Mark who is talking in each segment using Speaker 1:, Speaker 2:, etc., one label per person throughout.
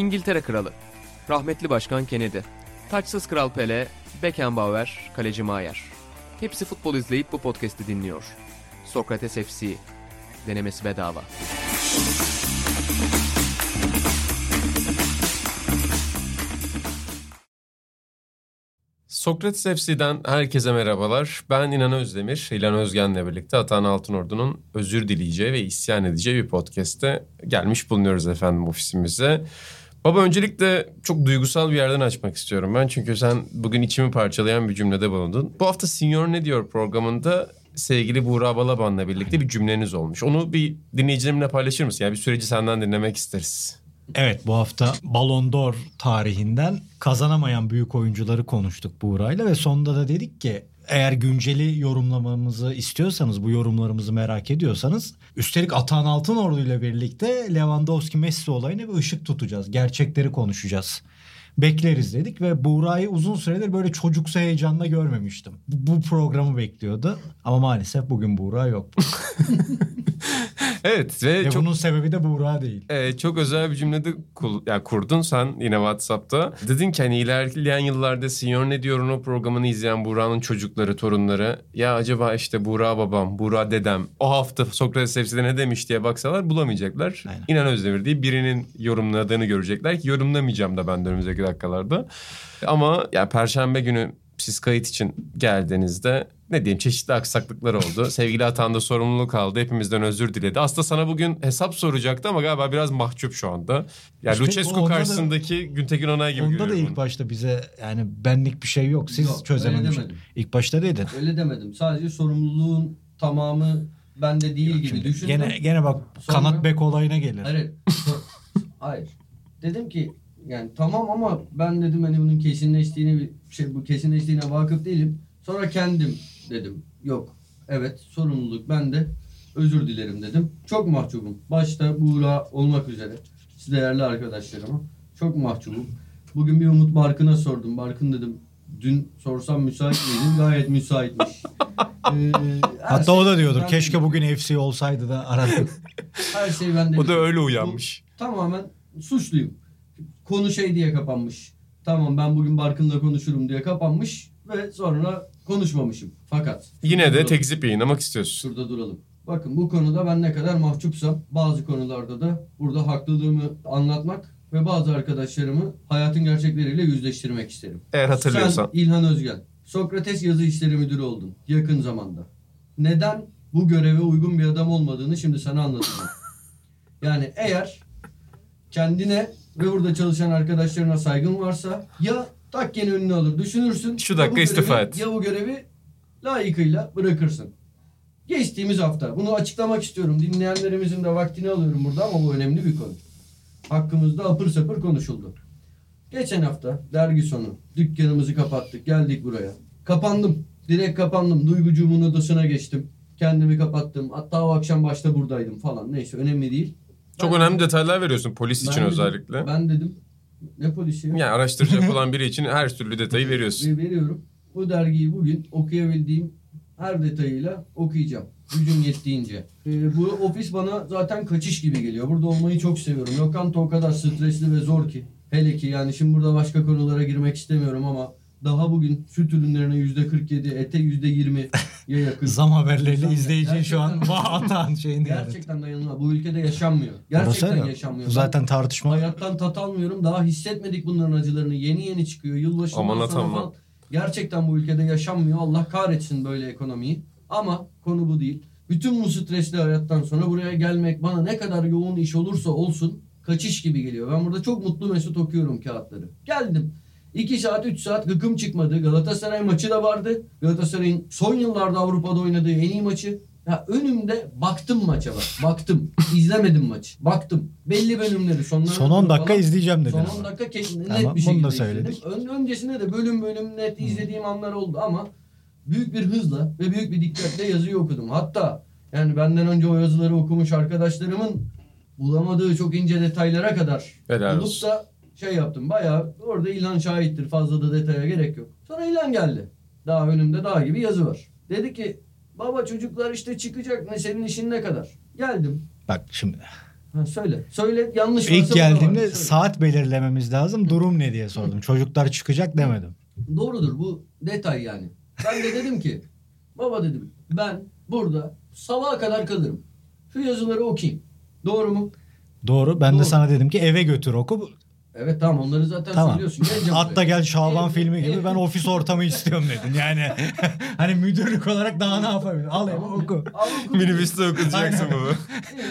Speaker 1: İngiltere Kralı, rahmetli Başkan Kennedy, taçsız Kral Pele, Beckenbauer, Kaleci Maier. Hepsi futbol izleyip bu podcast'i dinliyor. Sokrates FC, denemesi bedava.
Speaker 2: Sokrates FC'den herkese merhabalar. Ben İnan Özdemir. İlan Özgen'le birlikte Atan Altınordu'nun özür dileyeceği ve isyan edeceği bir podcast'te gelmiş bulunuyoruz efendim ofisimize. Baba öncelikle çok duygusal bir yerden açmak istiyorum ben. Çünkü sen bugün içimi parçalayan bir cümlede bulundun. Bu hafta Senior Ne Diyor programında sevgili Buğra Balaban'la birlikte bir cümleniz olmuş. Onu bir dinleyicilerimle paylaşır mısın? Yani bir süreci senden dinlemek isteriz.
Speaker 3: Evet bu hafta Ballon d'Or tarihinden kazanamayan büyük oyuncuları konuştuk Buğra'yla ve sonunda da dedik ki eğer günceli yorumlamamızı istiyorsanız bu yorumlarımızı merak ediyorsanız üstelik Atan Altınordu ile birlikte Lewandowski Messi olayına bir ışık tutacağız. Gerçekleri konuşacağız. Bekleriz dedik ve Buğra'yı uzun süredir böyle çocuksu heyecanla görmemiştim. Bu, bu programı bekliyordu ama maalesef bugün Buğra yok.
Speaker 2: Evet ve,
Speaker 3: ve
Speaker 2: çok
Speaker 3: bunun sebebi de Buğra değil.
Speaker 2: e, çok özel bir cümlede kul, yani kurdun sen yine WhatsApp'ta. Dedin ki hani ilerleyen yıllarda Senior Ne Diyor'un o programını izleyen Buğra'nın çocukları, torunları ya acaba işte Buğra babam, Buğra dedem o hafta Sokrates FC'de ne demiş diye baksalar bulamayacaklar.
Speaker 3: Aynen.
Speaker 2: İnan Özdemir diye birinin yorumladığını görecekler ki yorumlamayacağım da ben de önümüzdeki dakikalarda. Ama ya Perşembe günü siz kayıt için geldiğinizde ne diyeyim çeşitli aksaklıklar oldu. Sevgili Atan da sorumluluk aldı. Hepimizden özür diledi. Aslında sana bugün hesap soracaktı ama galiba biraz mahcup şu anda. Ya
Speaker 3: İşte
Speaker 2: Lucescu
Speaker 3: onda da-
Speaker 2: karşısındaki Güntekin Onay gibi
Speaker 3: Onda da ilk başta bize yani benlik bir şey yok. Siz
Speaker 4: Yok, demedim.
Speaker 3: İlk başta dedin.
Speaker 4: Öyle demedim. Sadece sorumluluğun tamamı bende değil gibi düşündüm.
Speaker 3: Gene gene bak
Speaker 4: Sonra-
Speaker 3: kanat bek olayına gelir.
Speaker 4: Hayır. Hayır. Dedim ki yani tamam ama ben dedim hani bunun kesinleştiğini bir şey bu kesinleştiğine vakıf değilim. Sonra kendim dedim. Yok. Evet sorumluluk bende. Özür dilerim dedim. Çok mahcubum. Başta Buğra olmak üzere. Siz değerli arkadaşlarıma. Çok mahcubum. Bugün bir Umut Barkın'a sordum. Barkın dedim. Dün sorsam müsait miydin? Gayet müsaitmiş. Ee,
Speaker 3: Hatta
Speaker 4: şey
Speaker 3: o da diyordur
Speaker 4: ben-
Speaker 3: keşke bugün FC olsaydı da aradık.
Speaker 4: her şey bende.
Speaker 2: O da öyle uyanmış.
Speaker 4: Bu tamamen suçluyum. Konu şey diye kapanmış. Tamam ben bugün Barkın'la konuşurum diye kapanmış ve sonra konuşmamışım. Fakat
Speaker 2: Yine de
Speaker 4: Duralım.
Speaker 2: tekzip yayınlamak istiyorsun.
Speaker 4: şurada duralım. Bakın bu konuda ben ne kadar mahcupsam bazı konularda da burada haklılığımı anlatmak ve bazı arkadaşlarımı hayatın gerçekleriyle yüzleştirmek isterim.
Speaker 2: Eğer hatırlıyorsan.
Speaker 4: Sen İlhan Özgen, Sokrates Yazı İşleri Müdürü oldun yakın zamanda. Neden bu göreve uygun bir adam olmadığını şimdi sana anlatacağım. yani eğer kendine ve burada çalışan arkadaşlarına saygın varsa ya takkeni önüne alır düşünürsün.
Speaker 2: Şu dakika
Speaker 4: görevi-
Speaker 2: istifa et.
Speaker 4: Ya bu görevi layıkıyla bırakırsın. Geçtiğimiz hafta bunu açıklamak istiyorum. Dinleyenlerimizin de vaktini alıyorum burada ama bu önemli bir konu. Hakkımızda apır sapır konuşuldu. Geçen hafta dergi sonu dükkanımızı kapattık geldik buraya. Kapandım. Direkt kapandım. Duygucuğumun odasına geçtim. Kendimi kapattım. Hatta o akşam başta buradaydım falan. Neyse önemli değil.
Speaker 2: Çok
Speaker 4: Ben-
Speaker 2: önemli detaylar veriyorsun polis için
Speaker 4: dedim-
Speaker 2: özellikle.
Speaker 4: Ben dedim ne polisi ya?
Speaker 2: Yani araştıracak olan biri için her türlü detayı veriyorsun.
Speaker 4: Ve veriyorum. Bu dergiyi bugün okuyabildiğim her detayıyla okuyacağım. Gücüm yettiğince. Ee, bu ofis bana zaten kaçış gibi geliyor. Burada olmayı çok seviyorum. Lokanta o kadar stresli ve zor ki. Hele ki yani şimdi burada başka konulara girmek istemiyorum ama daha bugün süt ürünlerine yüzde 47, ete yüzde 20'ye yakın.
Speaker 3: Zam haberleriyle
Speaker 4: Zam-
Speaker 3: izleyicin şu an vah atan şeyini.
Speaker 4: Gerçekten dayanılmaz. Bu ülkede yaşanmıyor. Gerçekten
Speaker 3: Orası
Speaker 4: yaşanmıyor. Ben-
Speaker 3: Zaten tartışma
Speaker 4: Hayattan tat almıyorum. Daha hissetmedik bunların acılarını. Yeni yeni çıkıyor. Yılbaşından
Speaker 2: Aman aman.
Speaker 4: Gerçekten bu ülkede yaşanmıyor. Allah kahretsin böyle ekonomiyi. Ama konu bu değil. Bütün bu stresli hayattan sonra buraya gelmek bana ne kadar yoğun iş olursa olsun kaçış gibi geliyor. Ben burada çok mutlu mesut okuyorum kağıtları. Geldim. 2 saat 3 saat gıkım çıkmadı. Galatasaray maçı da vardı. Galatasaray'ın son yıllarda Avrupa'da oynadığı en iyi maçı. Ya önümde baktım maça bak. Baktım. İzlemedim maçı. Baktım. Belli bölümleri sonlarına
Speaker 3: son 10
Speaker 4: doğru
Speaker 3: dakika
Speaker 4: falan-
Speaker 3: izleyeceğim dedin
Speaker 4: Son
Speaker 3: ama.
Speaker 4: 10 dakika ke- net
Speaker 3: Tamam,
Speaker 4: bir şekilde
Speaker 3: da söyledik.
Speaker 4: izledim. Ön, öncesinde de bölüm bölüm net izlediğim anlar oldu ama büyük bir hızla ve büyük bir dikkatle yazıyı okudum. Hatta yani benden önce o yazıları okumuş arkadaşlarımın bulamadığı çok ince detaylara kadar
Speaker 2: Helal
Speaker 4: bulup da şey yaptım. Bayağı orada İlhan şahittir. Fazla da detaya gerek yok. Sonra İlhan geldi. Daha önümde dağ gibi yazı var. Dedi ki baba çocuklar işte çıkacak ne senin işin ne kadar? Geldim.
Speaker 3: Bak şimdi
Speaker 4: Ha, söyle. Söyle yanlış
Speaker 3: İlk geldiğimde
Speaker 4: Söyle.
Speaker 3: saat belirlememiz lazım. Durum ne diye sordum. Çocuklar çıkacak demedim.
Speaker 4: Doğrudur bu detay yani. Ben de dedim ki baba dedim ben burada sabaha kadar kalırım. Şu yazıları okuyayım. Doğru mu?
Speaker 3: Doğru. Ben
Speaker 4: Doğru.
Speaker 3: de sana dedim ki eve götür oku.
Speaker 4: Evet tamam onları zaten
Speaker 3: Tamam.
Speaker 4: söylüyorsun. Buraya.
Speaker 3: gel Şaban
Speaker 4: Ev-
Speaker 3: filmi gibi
Speaker 4: ev-
Speaker 3: ben ofis ortamı istiyorum dedin. Yani hani müdürlük olarak daha ne yapabilirim? Al
Speaker 4: Tamam.
Speaker 3: oku.
Speaker 2: Minibüste okutacaksın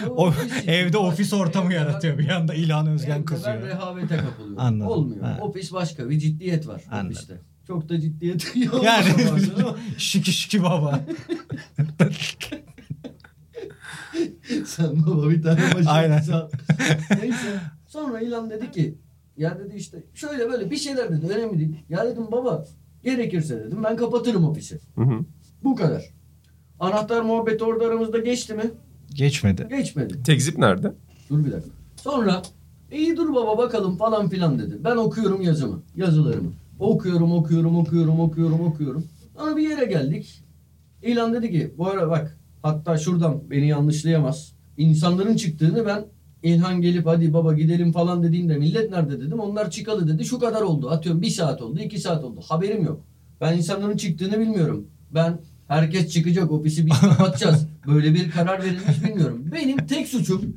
Speaker 3: O,
Speaker 4: ofis için.
Speaker 3: evde ofis ortamı yaratıyor. Bir anda İlhan Özgen kızıyor.
Speaker 4: rehavete kapılıyorum.
Speaker 3: Anladım.
Speaker 4: Olmuyor.
Speaker 3: Ha.
Speaker 4: Ofis başka. Bir ciddiyet var
Speaker 3: Anladım.
Speaker 4: ofiste. Çok da ciddiyet yok.
Speaker 3: Yani şiki şiki baba.
Speaker 4: Sen baba bir tane başına
Speaker 3: Aynen.
Speaker 4: Neyse. Sonra ilan dedi ki ya dedi işte şöyle böyle bir şeyler dedi önemli değil. Ya dedim baba gerekirse dedim ben kapatırım ofisi.
Speaker 2: Hı hı.
Speaker 4: Bu kadar. Anahtar muhabbeti orada aramızda geçti mi?
Speaker 3: Geçmedi.
Speaker 4: Geçmedi.
Speaker 2: Tekzip nerede?
Speaker 4: Dur bir dakika. Sonra iyi dur baba bakalım falan filan dedi. Ben okuyorum yazımı, yazılarımı. Okuyorum, okuyorum, okuyorum, okuyorum, okuyorum. Sonra bir yere geldik. İlan dedi ki bu ara bak hatta şuradan beni yanlışlayamaz. İnsanların çıktığını ben İlhan gelip hadi baba gidelim falan dediğinde millet nerede dedim. Onlar çıkalı dedi şu kadar oldu. Atıyorum bir saat oldu, iki saat oldu. Haberim yok. Ben insanların çıktığını bilmiyorum. Ben herkes çıkacak ofisi biz kapatacağız. Böyle bir karar verilmiş bilmiyorum. Benim tek suçum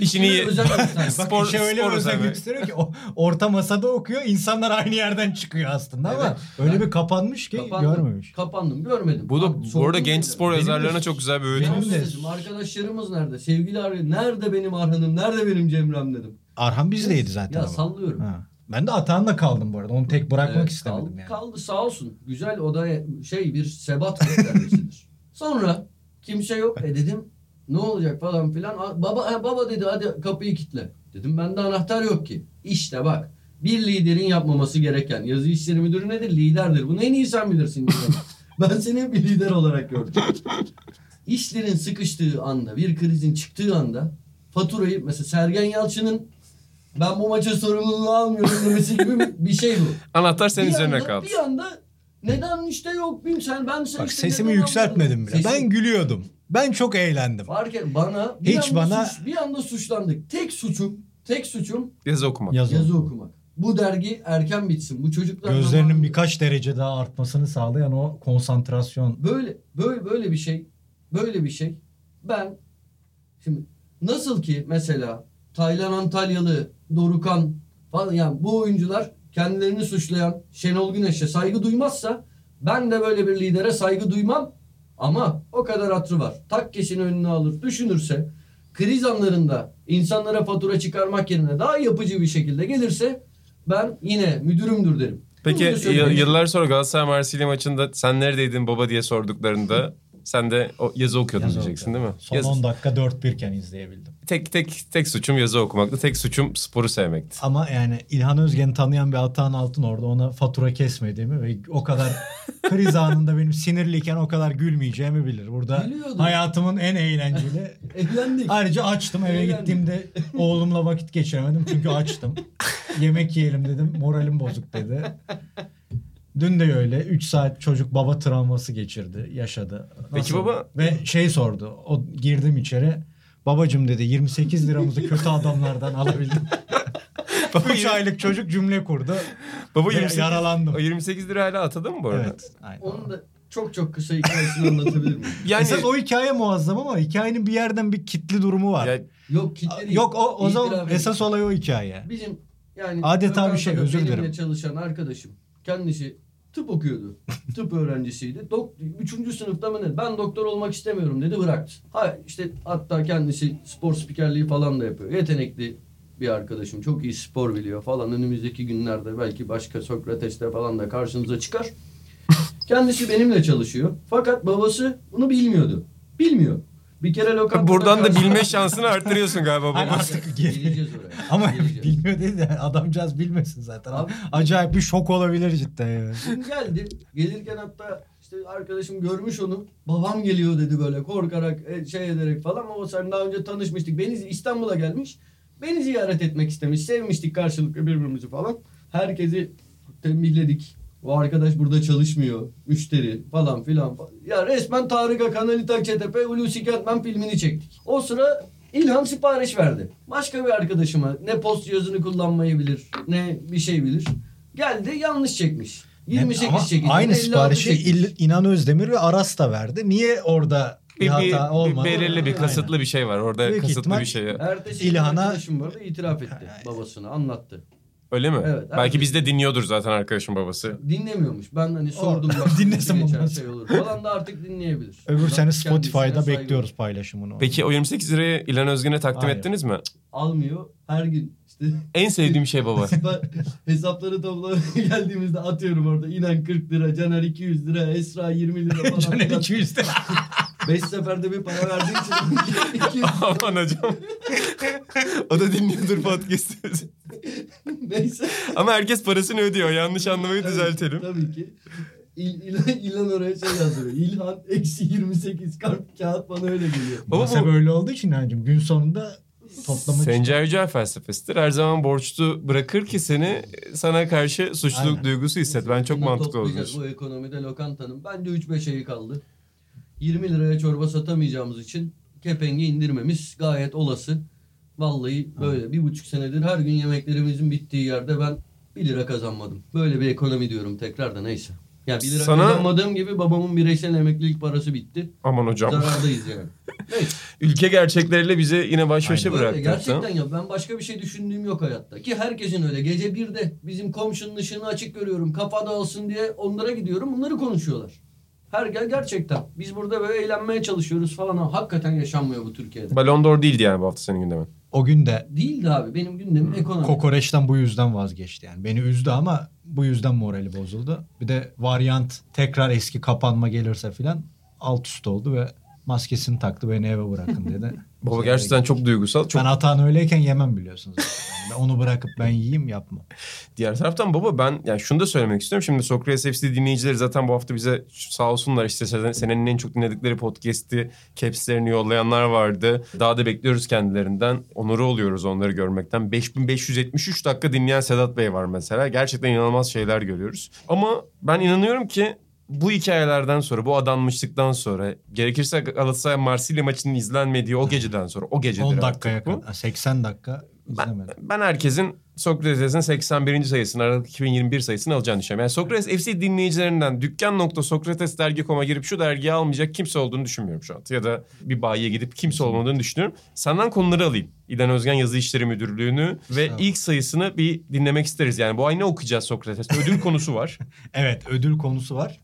Speaker 2: İşini
Speaker 4: göstermek.
Speaker 3: Bak
Speaker 2: Spor-
Speaker 3: işe öyle
Speaker 2: spor özel.
Speaker 3: gösteriyor ki o, orta masada okuyor insanlar aynı yerden çıkıyor aslında ama
Speaker 4: Evet.
Speaker 3: öyle
Speaker 4: Ben-
Speaker 3: bir kapanmış ki
Speaker 4: Kapandım.
Speaker 3: görmemiş.
Speaker 4: Kapandım. Görmedim.
Speaker 2: Bu da
Speaker 4: Abi,
Speaker 2: bu arada genç
Speaker 4: dedim.
Speaker 2: spor
Speaker 3: Benim
Speaker 2: yazarlarına çok güzel bir öğüt
Speaker 3: Benim de-
Speaker 4: dedim. Arkadaşlarımız nerede? Sevgili Arya nerede benim Arhan'ım? Nerede benim Cemrem dedim.
Speaker 3: Arhan bizdeydi zaten
Speaker 4: Ya
Speaker 3: ama.
Speaker 4: sallıyorum.
Speaker 3: Ha. Ben de Atahan'la kaldım bu arada. Onu tek bırakmak
Speaker 4: Evet,
Speaker 3: istemedim
Speaker 4: kaldı,
Speaker 3: yani.
Speaker 4: Kaldı sağ olsun. Güzel o da şey bir sebat göstergesidir. Sonra kimse yok. E dedim ne olacak falan filan. Baba ha, baba dedi hadi kapıyı kilitle. Dedim bende anahtar yok ki. İşte bak bir liderin yapmaması gereken yazı işleri müdürü nedir? Liderdir. Bunu en iyi sen bilirsin. ben seni bir lider olarak gördüm. İşlerin sıkıştığı anda, bir krizin çıktığı anda faturayı mesela Sergen Yalçın'ın ben bu maçın sorumluluğunu almıyorum demesi gibi bir şey bu.
Speaker 2: Anahtar senin
Speaker 4: Bir
Speaker 2: üzerine
Speaker 4: anda-
Speaker 2: kaldı.
Speaker 4: Bir anda neden işte yok bilmem sen ben sen
Speaker 3: Bak
Speaker 4: işte
Speaker 3: sesimi yükseltmedim bile.
Speaker 4: Sesim-
Speaker 3: Ben gülüyordum. Ben çok eğlendim.
Speaker 4: fark et bana bir
Speaker 3: Hiç
Speaker 4: anda
Speaker 3: bana-
Speaker 4: suç- bir anda suçlandık. Tek suçum tek suçum
Speaker 2: Yazı okumak.
Speaker 3: Yazı.
Speaker 4: yazı okumak. Bu dergi erken bitsin. Bu çocuklar
Speaker 3: Gözlerinin
Speaker 4: zamanında-
Speaker 3: birkaç derece daha artmasını sağlayan o konsantrasyon.
Speaker 4: böyle böyle böyle bir şey böyle bir şey ben şimdi nasıl ki mesela Taylan Antalyalı Dorukan falan yani bu oyuncular kendilerini suçlayan Şenol Güneş'e saygı duymazsa ben de böyle bir lidere saygı duymam ama o kadar hatrı var. Takkeşini önüne alır düşünürse kriz anlarında insanlara fatura çıkarmak yerine daha yapıcı bir şekilde gelirse ben yine müdürümdür derim.
Speaker 2: Peki yıllar sonra Galatasaray Marsilya maçında sen neredeydin baba diye sorduklarında sen de o yazı okuyordun
Speaker 3: Yazı
Speaker 2: diyeceksin değil mi?
Speaker 3: Son
Speaker 2: Yazı-
Speaker 3: 10 dakika 4-1 iken izleyebildim.
Speaker 2: tek tek tek suçum yazı okumaktı. Tek suçum sporu sevmekti.
Speaker 3: Ama yani İlhan Özgen'i tanıyan bir Atahan Altın orada ona fatura kesmediğimi ve o kadar kriz anında benim sinirliyken o kadar gülmeyeceğimi bilir. Burada
Speaker 4: Gülüyordum.
Speaker 3: hayatımın en eğlenceli.
Speaker 4: Eğlendik.
Speaker 3: Ayrıca açtım eve
Speaker 4: Eğlendik.
Speaker 3: gittiğimde oğlumla vakit geçiremedim çünkü açtım. Yemek yiyelim dedim moralim bozuk dedi. Dün de öyle 3 saat çocuk baba travması geçirdi, yaşadı.
Speaker 2: Peki baba-
Speaker 3: Ve şey sordu. O girdim içeri. Babacım dedi 28 liramızı kötü adamlardan alabildim. 3 aylık çocuk cümle kurdu.
Speaker 2: Baba
Speaker 3: Ve
Speaker 2: 28,
Speaker 3: yaralandım.
Speaker 2: o 28 lira hala atadı mı bu arada?
Speaker 3: Evet. Aynen.
Speaker 4: Onun da çok çok kısa hikayesini anlatabilir miyim?
Speaker 2: Yani
Speaker 3: Esas o hikaye muazzam ama hikayenin bir yerden bir kitli durumu var.
Speaker 2: ya,
Speaker 4: Yok kitle değil.
Speaker 3: Yok o, o zaman esas olay o hikaye.
Speaker 4: Bizim yani
Speaker 3: Adeta bir şey, özür
Speaker 4: benimle
Speaker 3: dilerim.
Speaker 4: çalışan arkadaşım kendisi tıp okuyordu. tıp öğrencisiydi. Dok üçüncü sınıfta mı ne? Ben doktor olmak istemiyorum dedi bıraktı. Ha işte hatta kendisi spor spikerliği falan da yapıyor. Yetenekli bir arkadaşım. Çok iyi spor biliyor falan. Önümüzdeki günlerde belki başka Sokrates'te falan da karşınıza çıkar. Kendisi benimle çalışıyor. Fakat babası bunu bilmiyordu. Bilmiyor. Bir kere lokantada
Speaker 2: buradan da bilme şansını artırıyorsun galiba
Speaker 3: Hani
Speaker 2: baba.
Speaker 3: artık
Speaker 4: Geleceğiz oraya.
Speaker 3: Ama
Speaker 4: Geleceğiz.
Speaker 3: bilmiyor değil de adamcağız bilmesin zaten.
Speaker 4: Abi-
Speaker 3: Acayip bir şok olabilir cidden yani.
Speaker 4: Şimdi geldi. Gelirken hatta işte arkadaşım görmüş onu. Babam geliyor dedi böyle korkarak e, şey ederek falan ama sen daha önce tanışmıştık. Beni İstanbul'a gelmiş. Beni ziyaret etmek istemiş. Sevmiştik karşılıklı birbirimizi falan. Herkesi tembihledik. O arkadaş burada çalışmıyor. Müşteri falan filan. Ya resmen Tarık Akan, Ali Takçetepe, Hulusi Kentmen filmini çektik. O sıra İlhan sipariş verdi. Başka bir arkadaşıma ne post cihazını kullanmayı bilir ne bir şey bilir. Geldi yanlış çekmiş. 28
Speaker 3: Ama
Speaker 4: çekildi.
Speaker 3: Aynı
Speaker 4: 56
Speaker 3: siparişi
Speaker 4: çekmiş.
Speaker 3: İl- İnan Özdemir ve Aras da verdi. Niye orada bir,
Speaker 2: Bir, bir,
Speaker 3: hata
Speaker 2: bir
Speaker 3: olmadı?
Speaker 2: belirli bir
Speaker 3: Aynen.
Speaker 2: kasıtlı bir şey var. Orada
Speaker 3: Büyük
Speaker 2: kasıtlı
Speaker 3: ihtimal-
Speaker 2: bir şey.
Speaker 4: Ertesi gün
Speaker 3: İlhan'a-
Speaker 4: arkadaşım bu arada itiraf etti babasına anlattı.
Speaker 2: Öyle mi?
Speaker 4: Evet,
Speaker 2: Belki bizde dinliyordur zaten arkadaşın babası.
Speaker 4: Dinlemiyormuş. Ben hani sordum bak
Speaker 3: dinlesin
Speaker 4: geçer
Speaker 3: babası.
Speaker 4: şey olur falan da artık dinleyebilir.
Speaker 3: Öbür
Speaker 4: Ben
Speaker 3: sene
Speaker 4: kendisine
Speaker 3: Spotify'da
Speaker 4: saygı
Speaker 3: bekliyoruz paylaşımını.
Speaker 2: Peki o 28 lirayı İlhan Özgen'e takdim
Speaker 3: Hayır.
Speaker 2: ettiniz mi?
Speaker 4: Almıyor. Her gün işte
Speaker 2: En sevdiğim şey baba.
Speaker 4: ben hesapları toplamaya geldiğimizde atıyorum orada. İnan 40 lira, Caner 200 lira, Esra 20 lira falan.
Speaker 3: Caner
Speaker 4: filan.
Speaker 3: 200 lira.
Speaker 4: Beş seferde bir para verdiği için 200
Speaker 2: Aman hocam. o da dinliyordur podcast'ı.
Speaker 4: neyse.
Speaker 2: Ama herkes parasını ödüyor. Yanlış anlamayı düzeltelim.
Speaker 4: Tabii ki. İl, oraya şey yazıyor. İlhan eksi 28 kart kağıt bana öyle geliyor.
Speaker 2: Baba
Speaker 3: Masa
Speaker 2: bu-
Speaker 3: böyle olduğu için Hancım gün sonunda toplamak.
Speaker 2: Sencer Yücel felsefesidir. Her zaman borçlu bırakır ki seni sana karşı suçluluk
Speaker 3: Aynen.
Speaker 2: duygusu hisset. Ben çok
Speaker 4: Yine
Speaker 2: mantıklı olduğunu
Speaker 4: Bu ekonomide lokantanın bence 3-5 ayı kaldı. 20 liraya çorba satamayacağımız için kepengi indirmemiz gayet olası. Vallahi böyle bir buçuk senedir her gün yemeklerimizin bittiği yerde ben 1 lira kazanmadım. Böyle bir ekonomi diyorum tekrar da neyse. Yani 1 lira
Speaker 2: Sana-
Speaker 4: kazanmadığım gibi babamın bireysel emeklilik parası bitti.
Speaker 2: Aman hocam.
Speaker 4: Zarardayız yani. Neyse.
Speaker 2: Ülke gerçekleriyle bizi yine baş başa bıraktı.
Speaker 4: gerçekten ya ben başka bir şey düşündüğüm yok hayatta. Ki herkesin öyle. Gece birde bizim komşunun ışığını açık görüyorum. Kafa dağılsın diye onlara gidiyorum. Bunları konuşuyorlar. Her gel gerçekten. Biz burada böyle eğlenmeye çalışıyoruz falan. ama Hakikaten yaşanmıyor bu Türkiye'de.
Speaker 2: Ballon d'Or değildi yani bu hafta senin gündemin.
Speaker 3: O gün de
Speaker 4: Değildi abi. Benim gündemim ekonomi.
Speaker 3: Kokoreç'ten bu yüzden vazgeçti yani. Beni üzdü ama bu yüzden morali bozuldu. Bir de varyant tekrar eski kapanma gelirse filan alt üst oldu ve maskesini taktı beni eve bırakın dedi.
Speaker 2: Baba gerçekten çok duygusal. Çok
Speaker 3: Ben hatan öyleyken yemem biliyorsunuz. Ben onu bırakıp ben yiyeyim yapma.
Speaker 2: Diğer taraftan baba ben yani şunu da söylemek istiyorum. Şimdi Sokrates FC dinleyicileri zaten bu hafta bize sağ olsunlar işte sen- senenin en çok dinledikleri podcast'i capslerini yollayanlar vardı. Daha da bekliyoruz kendilerinden. Onuru oluyoruz onları görmekten. 5573 dakika dinleyen Sedat Bey var mesela. Gerçekten inanılmaz şeyler görüyoruz. Ama ben inanıyorum ki bu hikayelerden sonra, bu adanmışlıktan sonra, gerekirse Galatasaray Marsilya maçının izlenmediği o geceden sonra, o gecedir
Speaker 3: 10
Speaker 2: artık
Speaker 3: dakikaya
Speaker 2: bu.
Speaker 3: kadar. 80 dakika izlemedim.
Speaker 2: Ben herkesin Sokrates'in 81. sayısını Aralık 2021 sayısını alacağını düşünüyorum. Yani Sokrates FC dinleyicilerinden dükkan.sokratesdergi.com'a girip şu dergiyi almayacak kimse olduğunu düşünmüyorum şu an. Ya da bir bayiye gidip kimse olmadığını düşünüyorum. Senden konuları alayım. İlhan Özgen Yazı İşleri Müdürlüğü'nü ve ilk sayısını bir dinlemek isteriz. Yani bu ay ne okuyacağız Sokrates? Ödül konusu var.
Speaker 3: Evet ödül konusu var.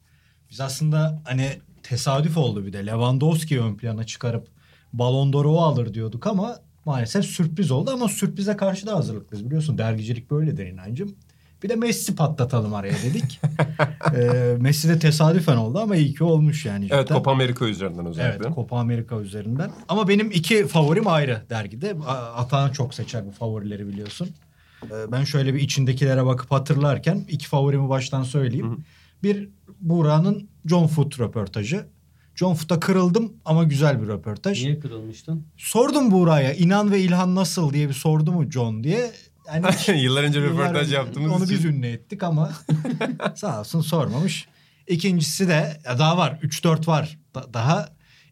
Speaker 3: Biz aslında hani tesadüf oldu bir de. Lewandowski ön plana çıkarıp Ballon d'Or'u alır diyorduk ama maalesef sürpriz oldu ama sürprize karşı da hazırlıklıyız. Biliyorsun dergicilik böyledir inancım. Bir de Messi patlatalım araya dedik. ee, Messi de tesadüfen oldu ama iyi ki olmuş yani.
Speaker 2: evet. Copa Amerika üzerinden özellikle.
Speaker 3: Evet Copa Amerika üzerinden. Ama benim iki favorim ayrı dergide. A- Atahan çok seçer bu favorileri biliyorsun. Ee, Ben şöyle bir içindekilere bakıp hatırlarken iki favorimi baştan söyleyeyim. Bir Buğra'nın John Foot röportajı. John Foot'a kırıldım ama güzel bir röportaj.
Speaker 4: Niye kırılmıştın?
Speaker 3: Sordum Buğra'ya inan ve İlhan nasıl diye bir sordu mu John diye. Yani
Speaker 2: Yıllar önce röportaj
Speaker 3: Yıllar-
Speaker 2: yaptığımız
Speaker 3: Onu
Speaker 2: için.
Speaker 3: biz ünlü ettik ama sağ olsun sormamış. İkincisi de daha var. 3-4 var da- daha.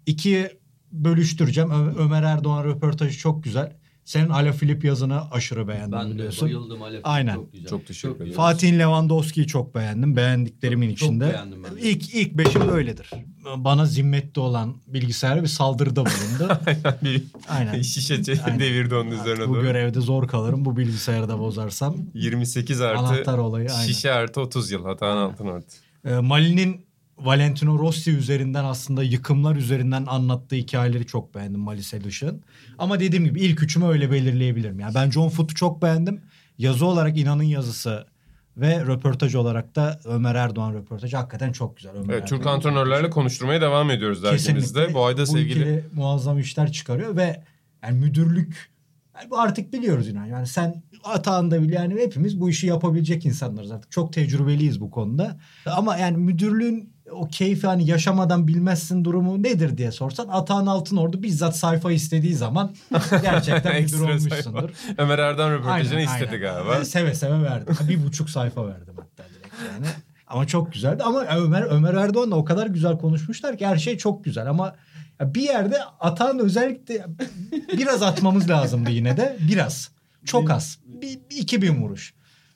Speaker 3: İkiye bölüştüreceğim. Ö- Ömer Erdoğan röportajı çok güzel. Senin Ala Filip yazını aşırı beğendim
Speaker 4: Ben de
Speaker 3: biliyorsun.
Speaker 4: bayıldım Alef.
Speaker 3: Aynen.
Speaker 4: Çok güzel.
Speaker 2: Çok teşekkür ederim.
Speaker 3: Fatih'in Lewandowski'yi çok beğendim. Beğendiklerimin
Speaker 4: Çok- çok
Speaker 3: içinde.
Speaker 4: beğendim ben.
Speaker 3: İlk, ilk beşim böyledir. Bana zimmetli olan bilgisayara bir saldırıda bulundu.
Speaker 2: bir
Speaker 3: Aynen.
Speaker 2: şişe
Speaker 3: Aynen.
Speaker 2: devirdi onun üzerine
Speaker 3: Bu
Speaker 2: doğru.
Speaker 3: görevde zor kalırım. Bu bilgisayarı da bozarsam.
Speaker 2: 28 artı
Speaker 3: Anahtar olayı, aynen.
Speaker 2: şişe artı 30 yıl Hatan Altın artı.
Speaker 3: E, Mali'nin Valentino Rossi üzerinden aslında yıkımlar üzerinden anlattığı hikayeleri çok beğendim Mali Seluş'un. Ama dediğim gibi ilk üçümü öyle belirleyebilirim. Yani ben John Foot'u çok beğendim. Yazı olarak İnan'ın yazısı ve röportaj olarak da Ömer Erdoğan röportajı hakikaten çok güzel. Ömer
Speaker 2: Evet, Türk
Speaker 3: Erdoğan
Speaker 2: antrenörlerle konuşturmaya devam ediyoruz dergimizde. Bu ayda sevgili
Speaker 3: ikili muazzam işler çıkarıyor ve yani müdürlük yani bu artık biliyoruz inan. Yani sen atağında bile yani hepimiz bu işi yapabilecek insanlarız artık. Çok tecrübeliyiz bu konuda. Ama yani müdürlüğün o keyfi hani yaşamadan bilmezsin durumu nedir diye sorsan Atahan Altınordu bizzat sayfa istediği zaman gerçekten müdür olmuşsundur.
Speaker 2: Ömer Erdoğan röportajını
Speaker 3: Aynen,
Speaker 2: istedi
Speaker 3: aynen.
Speaker 2: galiba.
Speaker 3: Seve seve verdim. Bir buçuk sayfa verdim hatta direkt yani. Ama çok güzeldi. Ama Ömer Ömer Erdoğan'la o kadar güzel konuşmuşlar ki her şey çok güzel. Ama bir yerde atan özellikle biraz atmamız lazımdı yine de. Biraz. Çok az. Bir 2000 vuruş.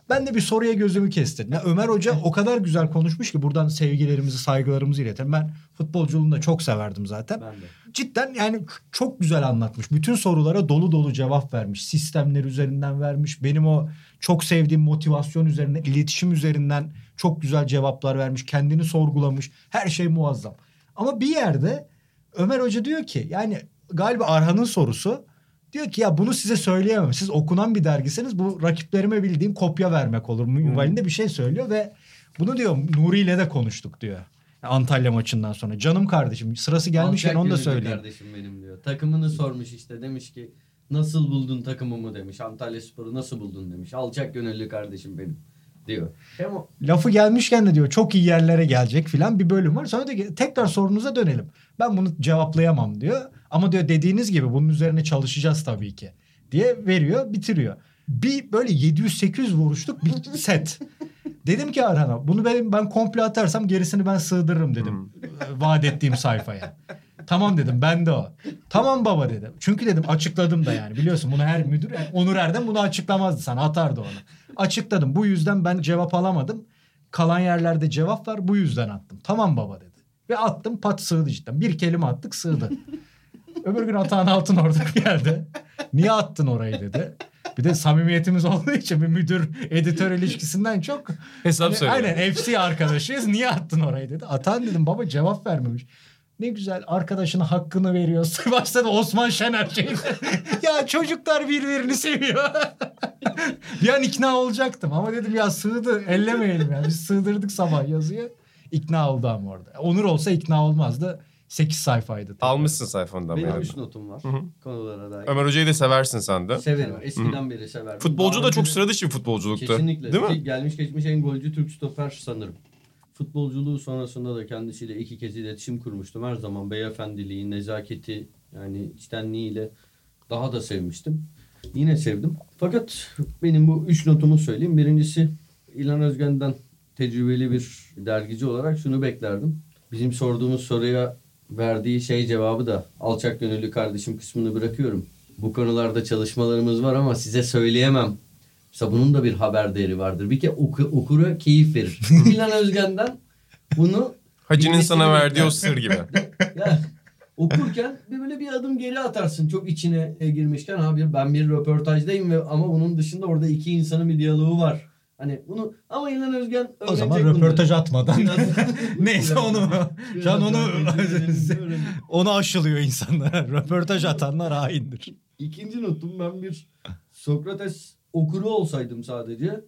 Speaker 3: Ben de bir soruya gözümü kestim. Ya Ömer Hoca o kadar güzel konuşmuş ki buradan sevgilerimizi, saygılarımızı iletelim. Ben futbolculuğunu da çok severdim zaten.
Speaker 4: Ben de.
Speaker 3: Cidden yani çok güzel anlatmış. Bütün sorulara dolu dolu cevap vermiş. Sistemler üzerinden vermiş. Benim o çok sevdiğim motivasyon üzerinden, iletişim üzerinden çok güzel cevaplar vermiş. Kendini sorgulamış. Her şey muazzam. Ama bir yerde Ömer Hoca diyor ki yani galiba Arhan'ın sorusu diyor ki ya bunu size söyleyemem. Siz okunan bir dergisiniz. Bu rakiplerime bildiğim kopya vermek olur. Minvalinde bir şey söylüyor ve bunu diyor Nuri ile de konuştuk diyor. Antalya maçından sonra. Canım kardeşim sırası gelmişken
Speaker 4: Alçak
Speaker 3: onu da söyleyeyim.
Speaker 4: kardeşim benim diyor. Takımını sormuş işte demiş ki nasıl buldun takımımı demiş. Antalya Spor'u nasıl buldun demiş. Alçak gönüllü kardeşim benim diyor. Hem o-
Speaker 3: Lafı gelmişken de diyor çok iyi yerlere gelecek filan bir bölüm var. Sonra diyor ki tekrar sorunuza dönelim. Ben bunu cevaplayamam diyor. Ama diyor dediğiniz gibi bunun üzerine çalışacağız tabii ki diye veriyor bitiriyor. Bir böyle 700-800 vuruşluk bir set. Dedim ki Arhan'a bunu benim ben komple atarsam gerisini ben sığdırırım dedim. Vaat ettiğim sayfaya. Tamam dedim ben de o. Tamam baba dedim. Çünkü dedim açıkladım da yani biliyorsun bunu her müdür yani Onur Erdem bunu açıklamazdı sana atardı onu. Açıkladım bu yüzden ben cevap alamadım. Kalan yerlerde cevap var bu yüzden attım. Tamam baba dedi. Ve attım pat sığdı cidden. Bir kelime attık sığdı. Öbür gün Atahan Altın orada geldi. Niye attın orayı dedi. Bir de samimiyetimiz olduğu için bir müdür editör ilişkisinden çok
Speaker 2: Hesap
Speaker 3: Hani
Speaker 2: söyle.
Speaker 3: Aynen FC arkadaşıyız. Niye attın orayı dedi. Atan dedim baba cevap vermemiş. Ne güzel arkadaşına hakkını veriyorsun. Başladı Osman Şener şeyine. ya çocuklar birbirini seviyor. bir an ikna olacaktım ama dedim ya sığdı ellemeyelim ya. Biz sığdırdık sabah yazıyı. İkna oldu ama orada. Onur olsa ikna olmazdı. 8 sayfaydı.
Speaker 2: Almışsın sayfandan.
Speaker 4: benim
Speaker 2: yani.
Speaker 4: üç notum var
Speaker 2: Hı hı.
Speaker 4: konulara dair.
Speaker 2: Ömer Hoca'yı da seversin sen de.
Speaker 4: Severim. Eskiden beri severim.
Speaker 2: Futbolcu da
Speaker 4: Daha
Speaker 2: çok
Speaker 4: önce-
Speaker 2: sıra dışı bir futbolculuktu.
Speaker 4: Kesinlikle.
Speaker 2: Değil mi?
Speaker 4: Gelmiş geçmiş en golcü Türk stoper sanırım. Futbolculuğu sonrasında da kendisiyle iki kez iletişim kurmuştum. Her zaman beyefendiliği, nezaketi yani içtenliğiyle daha da sevmiştim. Yine sevdim. Fakat benim bu üç notumu söyleyeyim. Birincisi İlhan Özgen'den tecrübeli bir dergici olarak şunu beklerdim. Bizim sorduğumuz soruya verdiği şey cevabı da alçak gönüllü kardeşim kısmını bırakıyorum. Bu konularda çalışmalarımız var ama size söyleyemem. Mesela bunun da bir haber değeri vardır. Bir kere oku, okura keyif verir. İlhan Özgen'den bunu
Speaker 2: Hacı'nın sana verdiği o sır gibi.
Speaker 4: ya, okurken bir böyle bir adım geri atarsın. Çok içine e, girmişken abi ben bir röportajdayım ve ama bunun dışında orada iki insanın bir diyaloğu var. Hani bunu ama İlhan Özgen
Speaker 3: O zaman
Speaker 4: öğrenecek bunları.
Speaker 3: röportaj atmadan. Neyse onu.
Speaker 4: biraz
Speaker 3: Can onu onu aşılıyor insanlara. Röportaj atanlar haindir.
Speaker 4: İkinci notum ben bir Sokrates okuru olsaydım sadece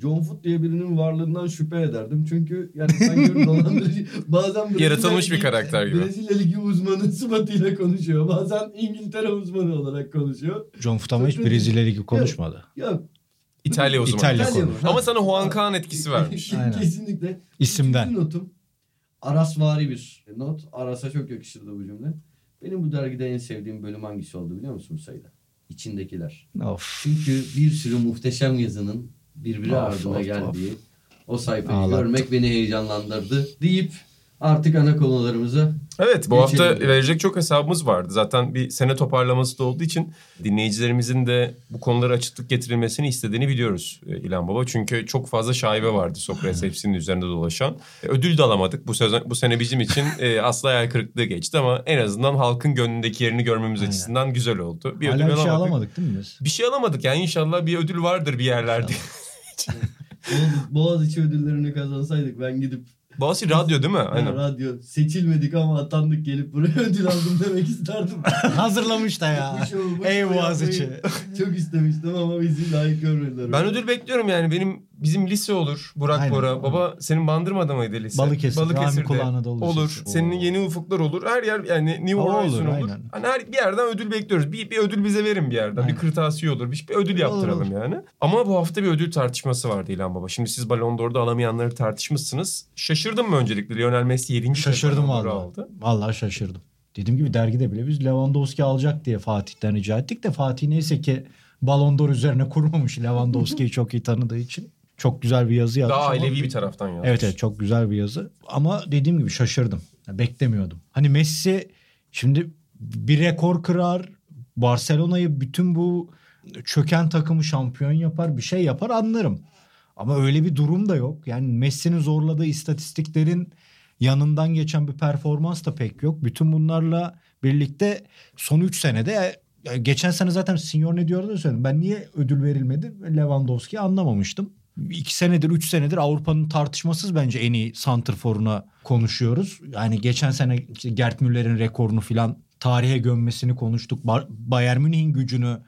Speaker 4: John Foot diye birinin varlığından şüphe ederdim. Çünkü yani sanki dolandırıcı bazen Brezilya
Speaker 2: Yaratılmış bir karakter gibi.
Speaker 4: Brezilya Ligi uzmanı sıfatıyla konuşuyor. Bazen İngiltere uzmanı olarak konuşuyor.
Speaker 3: John Foot ama hiç Brezilya Ligi konuşmadı.
Speaker 4: Ya
Speaker 2: İtalya uzmanı.
Speaker 3: İtalya
Speaker 4: İtalya
Speaker 3: konuş.
Speaker 4: mı?
Speaker 2: Ama sana Juan Kaan etkisi vermiş.
Speaker 3: Aynen.
Speaker 4: Kesinlikle.
Speaker 3: İsimden.
Speaker 4: Üçüncü notum Arasvari bir not. Aras'a çok yakışırdı bu cümle. Benim bu dergide en sevdiğim bölüm hangisi oldu biliyor musun bu sayıda? İçindekiler.
Speaker 3: Of.
Speaker 4: Çünkü bir sürü muhteşem yazının birbiri
Speaker 3: Of,
Speaker 4: ardına
Speaker 3: of,
Speaker 4: geldiği o sayfayı
Speaker 3: Ağlattı.
Speaker 4: görmek beni heyecanlandırdı deyip artık ana konularımıza
Speaker 2: Evet bu hafta
Speaker 4: Geçelim.
Speaker 2: verecek çok hesabımız vardı. Zaten bir sene toparlaması da olduğu için dinleyicilerimizin de bu konulara açıklık getirilmesini istediğini biliyoruz e, İlhan Baba. Çünkü çok fazla şaibe vardı Sokrates hepsinin üzerinde dolaşan. E, Ödül de alamadık. Bu sezon bu sene bizim için e, asla hayal kırıklığı geçti ama en azından halkın gönlündeki yerini görmemiz
Speaker 3: Aynen.
Speaker 2: açısından güzel oldu. Bir ödül
Speaker 3: Hala bir şey
Speaker 2: alamadık.
Speaker 3: alamadık değil mi biz?
Speaker 2: Bir şey alamadık yani inşallah bir ödül vardır bir yerlerde.
Speaker 4: Boğaz- Boğaziçi ödüllerini kazansaydık ben gidip
Speaker 2: Boğaziçi radyo değil mi? Aynen.
Speaker 4: radyo seçilmedik ama atandık gelip buraya ödül aldım demek isterdim.
Speaker 3: Hazırlamış da ya. Ey Boğaziçi.
Speaker 4: Çok istemiştim ama bizi layık görmediler.
Speaker 2: Ben ödül bekliyorum yani benim bizim lise olur Burak
Speaker 3: Aynen.
Speaker 2: Bora. Baba senin Bandırma'da mıydı lise?
Speaker 3: Balıkesir,
Speaker 2: Balıkesir'de.
Speaker 3: Kulağı'na da olur
Speaker 2: Olur. Senin yeni ufuklar olur. Her yer yani New Horizon
Speaker 3: olur,
Speaker 2: olur.
Speaker 3: aynen.
Speaker 2: Hani her bir yerden ödül bekliyoruz. Bir, bir ödül bize verin bir yerden.
Speaker 3: Aynen.
Speaker 2: Bir kırtasiye olur. Bir, bir ödül yaptıralım
Speaker 3: olur.
Speaker 2: yani. Ama bu hafta bir ödül tartışması vardı İlhan Baba. Şimdi siz Ballon d'Or'da alamayanları tartışmışsınız. Şaşırdın mı öncelikle? Lionel Messi 7. kez
Speaker 3: Şaşırdım vallahi.
Speaker 2: aldı.
Speaker 3: Vallahi şaşırdım. Dediğim gibi dergide bile biz Lewandowski alacak diye Fatih'ten rica ettik de Fatih neyse ki Ballon d'Or üzerine kurmamış Lewandowski'yi çok iyi tanıdığı için. Çok güzel bir yazı yazmış.
Speaker 2: Daha
Speaker 3: ama-
Speaker 2: ailevi bir taraftan yazmış.
Speaker 3: Evet evet çok güzel bir yazı. Ama dediğim gibi şaşırdım. Beklemiyordum. Hani Messi Şimdi bir rekor kırar. Barcelona'yı bütün bu çöken takımı şampiyon yapar. Bir şey yapar anlarım. Ama öyle bir durum da yok. Yani Messi'nin zorladığı istatistiklerin yanından geçen bir performans da pek yok. Bütün bunlarla birlikte son 3 senede geçen sene zaten Senior ne diyordu da söyledim. Ben niye ödül verilmedi Lewandowski anlamamıştım. 2 senedir 3 senedir Avrupa'nın tartışmasız bence en iyi santrforuna konuşuyoruz. Yani geçen sene işte Gerd Müller'in rekorunu filan tarihe gömmesini konuştuk. Bar- Bayern Münih'in gücünü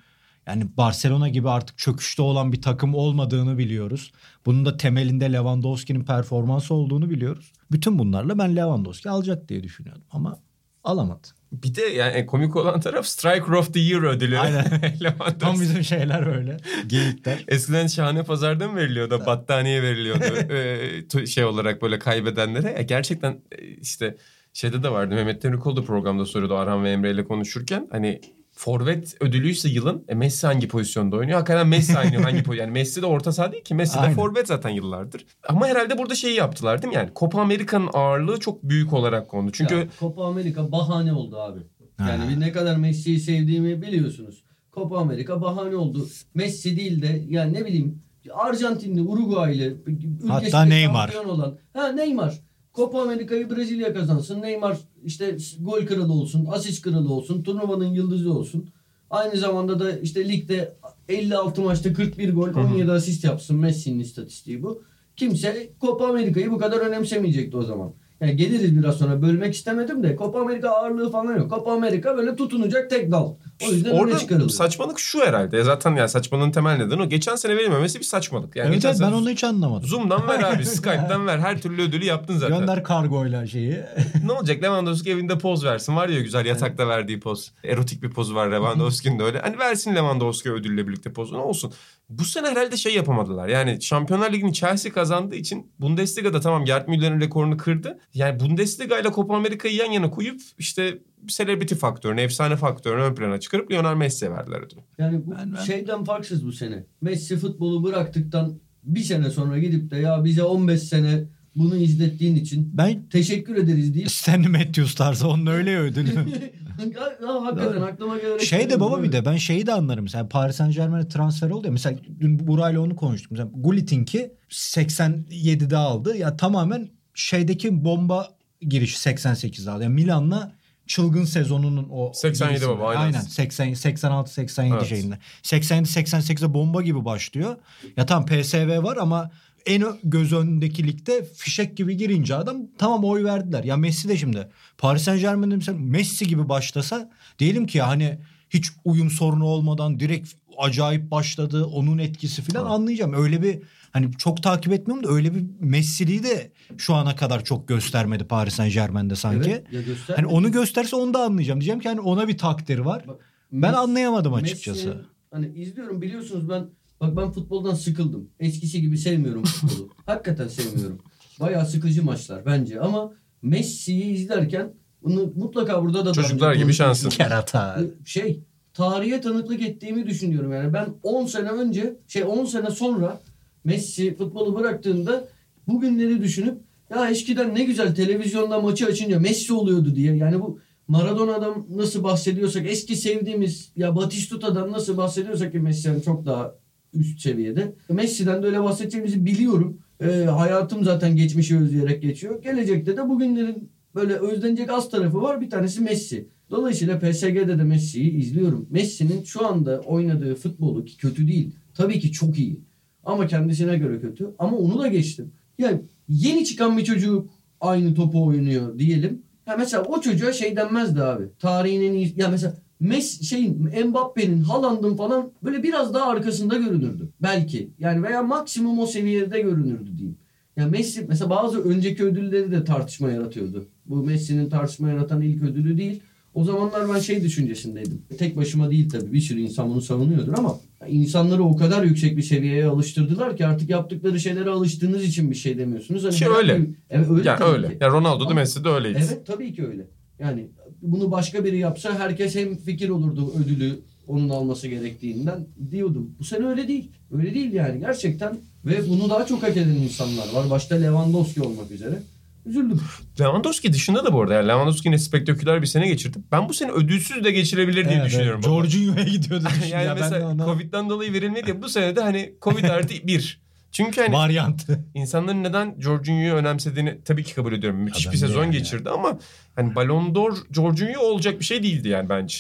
Speaker 3: yani Barcelona gibi artık çöküşte olan bir takım olmadığını biliyoruz. Bunun da temelinde Lewandowski'nin performansı olduğunu biliyoruz. Bütün bunlarla ben Lewandowski alacak diye düşünüyordum ama alamadı.
Speaker 2: Bir de yani komik olan taraf Striker of the Year ödülü.
Speaker 3: Aynen. Tam bizim şeyler öyle. Geyikler.
Speaker 2: Eskiden şahane pazarda mı veriliyordu? Battaniye veriliyordu. Ee, to- şey olarak böyle kaybedenlere. Ya gerçekten e, işte şeyde de vardı. Mehmet Demirkol da programda soruyordu Arhan ve Emre ile konuşurken. Hani forvet ödülüyse yılın e, Messi hangi pozisyonda oynuyor? Hakikaten Messi oynuyor hangi pozisyon? Yani Messi de orta saha değil ki. Messi de
Speaker 3: Aynen.
Speaker 2: forvet zaten yıllardır. Ama herhalde burada şeyi yaptılar değil mi? Yani Copa Amerika'nın ağırlığı çok büyük olarak kondu. Çünkü
Speaker 4: Ya, Copa Amerika bahane oldu abi. Yani
Speaker 3: Ha.
Speaker 4: bir ne kadar Messi'yi sevdiğimi biliyorsunuz. Copa Amerika bahane oldu. Messi değil de yani ne bileyim Arjantinli, Uruguaylı, ülkesinde
Speaker 3: Hatta Neymar.
Speaker 4: olan. Ha Neymar. Copa Amerika'yı Brezilya kazansın. Neymar işte gol kralı olsun, asist kralı olsun, turnuvanın yıldızı olsun. Aynı zamanda da işte ligde 56 maçta 41 gol, 17 asist yapsın. Messi'nin istatistiği bu. Kimse Copa Amerika'yı bu kadar önemsemeyecekti o zaman. Yani geliriz biraz sonra bölmek istemedim de Copa Amerika ağırlığı falan yok. Copa Amerika böyle tutunacak tek dal. O yüzden
Speaker 2: Orada
Speaker 4: çıkarıldı.
Speaker 2: saçmalık şu herhalde. E Zaten yani saçmalığın temel nedeni o. Geçen sene verilmemesi bir saçmalık. Yani
Speaker 3: evet
Speaker 2: geçen
Speaker 3: evet ben onu hiç anlamadım.
Speaker 2: Zoom'dan ver abi, Skype'dan ver. Her türlü ödülü yaptın zaten.
Speaker 3: Gönder kargoyla şeyi.
Speaker 2: ne olacak Lewandowski evinde poz versin. Var ya güzel yatakta verdiği poz. Erotik bir pozu var Lewandowski'nin de öyle. Hani versin Lewandowski ödülle birlikte pozu ne olsun. Bu sene herhalde şey yapamadılar. Yani Şampiyonlar Ligi'ni Chelsea kazandığı için Bundesliga'da tamam Gerd Müller'in rekorunu kırdı. Yani Bundesliga ile Copa Amerika'yı yan yana koyup işte celebrity faktörünü, efsane faktörünü ön plana çıkarıp Lionel Messi'ye verdiler ödülü.
Speaker 4: Yani bu
Speaker 3: Ben- ben-
Speaker 4: şeyden farksız bu sene. Messi futbolu bıraktıktan bir sene sonra gidip de ya bize 15 sene bunu izlettiğin için
Speaker 3: Ben
Speaker 4: teşekkür ederiz deyip
Speaker 3: Stanley Matthews tarzı onun öyle ödülü.
Speaker 4: ya, hakikaten aklıma gelerek
Speaker 3: şey de baba bir
Speaker 4: evet.
Speaker 3: de ben şeyi de anlarım. Mesela Paris Saint Germain'e transfer oldu ya. Mesela dün Buray'la onu konuştuk. Mesela Gullit'ink'i 87'de aldı. Ya tamamen şeydeki bomba girişi 88'de aldı. Yani Milan'la çılgın sezonunun o
Speaker 2: 87
Speaker 3: girişi.
Speaker 2: baba, aynen.
Speaker 3: Aynen 80 86 87
Speaker 2: Evet.
Speaker 3: şeyinde. 87 88'de bomba gibi başlıyor. Ya tamam PSV var ama en göz önündeki ligde fişek gibi girince adam tamam oy verdiler. Ya Messi de şimdi Paris Saint Germain'de mesela Messi gibi başlasa diyelim ki ya hani hiç uyum sorunu olmadan direkt acayip başladı. Onun etkisi falan
Speaker 2: Ha.
Speaker 3: anlayacağım. Öyle bir hani çok takip etmiyorum da öyle bir Messi'liği de şu ana kadar çok göstermedi Paris Saint Germain'de sanki.
Speaker 4: Evet, ya.
Speaker 3: Hani onu gösterse onu da anlayacağım. Diyeceğim ki hani ona bir takdir var.
Speaker 4: Bak,
Speaker 3: Ben
Speaker 4: Messi-
Speaker 3: anlayamadım açıkçası.
Speaker 4: Messi'nin- hani izliyorum biliyorsunuz ben bak ben futboldan sıkıldım. Eskisi gibi sevmiyorum futbolu. Hakikaten sevmiyorum. Bayağı sıkıcı maçlar bence ama Messi'yi izlerken bunu mutlaka burada da
Speaker 2: Çocuklar gibi şansın.
Speaker 3: Kerata.
Speaker 4: şey tarihe tanıklık ettiğimi düşünüyorum yani. Ben 10 sene önce şey 10 sene sonra Messi futbolu bıraktığında bugünleri düşünüp ya eskiden ne güzel televizyonda maçı açınca Messi oluyordu diye. Yani bu Maradona'dan nasıl bahsediyorsak eski sevdiğimiz ya Batistuta'dan nasıl bahsediyorsak ki Messi'den çok daha üst seviyede. Messi'den de öyle bahsedeceğimizi biliyorum. Ee, hayatım zaten geçmişi özleyerek geçiyor. Gelecekte de bugünlerin böyle özlenecek az tarafı var. Bir tanesi Messi. Dolayısıyla PSG'de de Messi'yi izliyorum. Messi'nin şu anda oynadığı futbolu ki kötü değil. Tabii ki çok iyi. Ama kendisine göre kötü. Ama onu da geçtim. Yani yeni çıkan bir çocuk aynı topu oynuyor diyelim. Ya mesela o çocuğa şey denmezdi abi. Tarihin en iyi... Ya mesela Messi şeyin Mbappe'nin, Haaland'ın falan böyle biraz daha arkasında görünürdü. Belki. Yani veya maksimum o seviyede görünürdü diyeyim. Ya Messi mesela bazı önceki ödülleri de tartışma yaratıyordu. Bu Messi'nin tartışma yaratan ilk ödülü değil. O zamanlar ben şey düşüncesindeydim. Tek başıma değil tabii bir sürü insan bunu savunuyordur ama insanları o kadar yüksek bir seviyeye alıştırdılar ki artık yaptıkları şeylere alıştığınız için bir şey demiyorsunuz. Hani
Speaker 2: Şey öyle.
Speaker 4: bir- Evet öyle
Speaker 2: Yani öyle.
Speaker 4: ki.
Speaker 2: Yani Ronaldo da Messi de öyleydi.
Speaker 4: Evet tabii ki öyle. Yani bunu başka biri yapsa herkes hem fikir olurdu ödülü onun alması gerektiğinden diyordum. Bu sene öyle değil. Öyle değil yani gerçekten. Ve bunu daha çok hak eden insanlar var. Başta Lewandowski olmak üzere. Üzüldüm.
Speaker 2: Lewandowski dışında da bu arada. Yani Lewandowski yine spektaküler bir sene geçirdi. Ben bu sene ödülsüz de geçirebilir diye
Speaker 3: Evet,
Speaker 2: düşünüyorum.
Speaker 3: evet.
Speaker 2: baba.
Speaker 3: Jorginho'ya gidiyordu.
Speaker 2: yani
Speaker 3: ya,
Speaker 2: mesela
Speaker 3: ona-
Speaker 2: Covid'den dolayı verilmedi ya bu sene de hani Covid artı bir. Çünkü hani
Speaker 3: Varyantı.
Speaker 2: insanların neden Jorginho'yu önemsediğini tabii ki kabul ediyorum. Müthiş
Speaker 3: ben
Speaker 2: bir sezon
Speaker 3: yani.
Speaker 2: geçirdi ama hani Ballon d'Or Jorginho olacak bir şey değildi yani bence.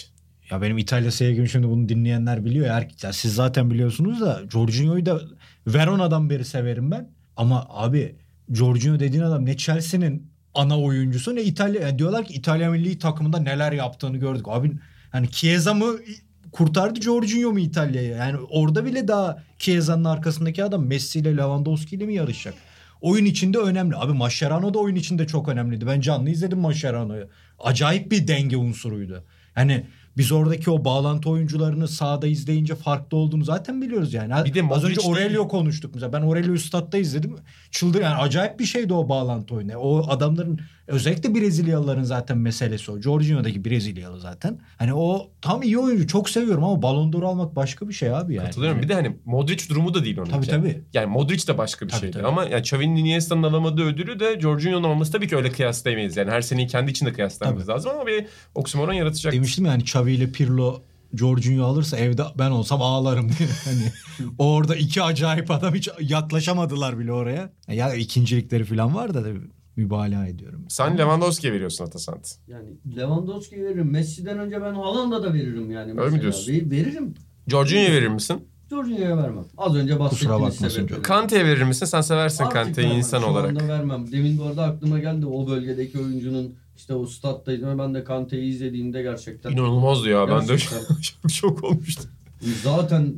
Speaker 3: Ya benim İtalya sevgim şimdi bunu dinleyenler biliyor. Ya, ya siz zaten biliyorsunuz da Jorginho'yu da Verona'dan beri severim ben. Ama abi Jorginho dediğin adam ne Chelsea'nin ana oyuncusu ne İtalya. Yani diyorlar ki İtalya milli takımında neler yaptığını gördük. Abi hani Chiesa mı kurtardı Jorginho mu İtalya'yı? Yani orada bile daha Chiesa'nın arkasındaki adam Messi ile Lewandowski ile mi yarışacak? Oyun içinde önemli. Abi Mascherano da oyun içinde çok önemliydi. Ben canlı izledim Mascherano'yu. Acayip bir denge unsuruydu. Yani biz oradaki o bağlantı oyuncularını sahada izleyince farklı olduğunu zaten biliyoruz yani.
Speaker 2: Bir de
Speaker 3: Az önce Aurelio
Speaker 2: değil.
Speaker 3: konuştuk mesela. Ben Aurelio'yu statta izledim. Çıldır yani acayip bir şeydi o bağlantı oyunu. O adamların özellikle Brezilyalıların zaten meselesi o. Jorginho'daki Brezilyalı zaten. Hani o tam iyi oyuncu. Çok seviyorum ama Ballon d'Or almak başka bir şey abi yani.
Speaker 2: Katılıyorum. Bir de hani Modric durumu da değil onun.
Speaker 3: Tabii tabii.
Speaker 2: Yani Modric de başka bir
Speaker 3: Tabii,
Speaker 2: şeydi.
Speaker 3: tabii.
Speaker 2: Ama yani Xavi'nin Iniesta'nın alamadığı ödülü de Jorginho'nun alması tabii ki öyle kıyaslayamayız. Yani her seneyi kendi içinde kıyaslamamız lazım ama bir oksimoron yaratacak.
Speaker 3: Demiştim yani Xavi ile Pirlo Jorginho alırsa evde ben olsam ağlarım diye. Hani orada iki acayip adam hiç yaklaşamadılar bile oraya. Ya ikincilikleri falan var da tabii mübalağa ediyorum.
Speaker 2: Sen Lewandowski'ye veriyorsun Atasant.
Speaker 4: Yani Lewandowski veririm. Messi'den önce ben Haaland'a da veririm yani.
Speaker 2: Öyle mi
Speaker 4: mesela.
Speaker 2: diyorsun?
Speaker 4: Ve- veririm.
Speaker 2: Jorginho'ya verir misin?
Speaker 4: Jorginho'ya vermem. Az önce
Speaker 3: Kusura
Speaker 4: bahsettiğiniz sebepleri.
Speaker 2: Kante'ye verir misin? Sen seversin Kante'yi insan
Speaker 4: Şu
Speaker 2: olarak.
Speaker 4: anda vermem. Demin bu arada aklıma geldi o bölgedeki oyuncunun işte o stattaydı. Ben de Kante'yi izlediğimde gerçekten
Speaker 2: İnanılmazdı ya. Ben de şok olmuştum.
Speaker 4: zaten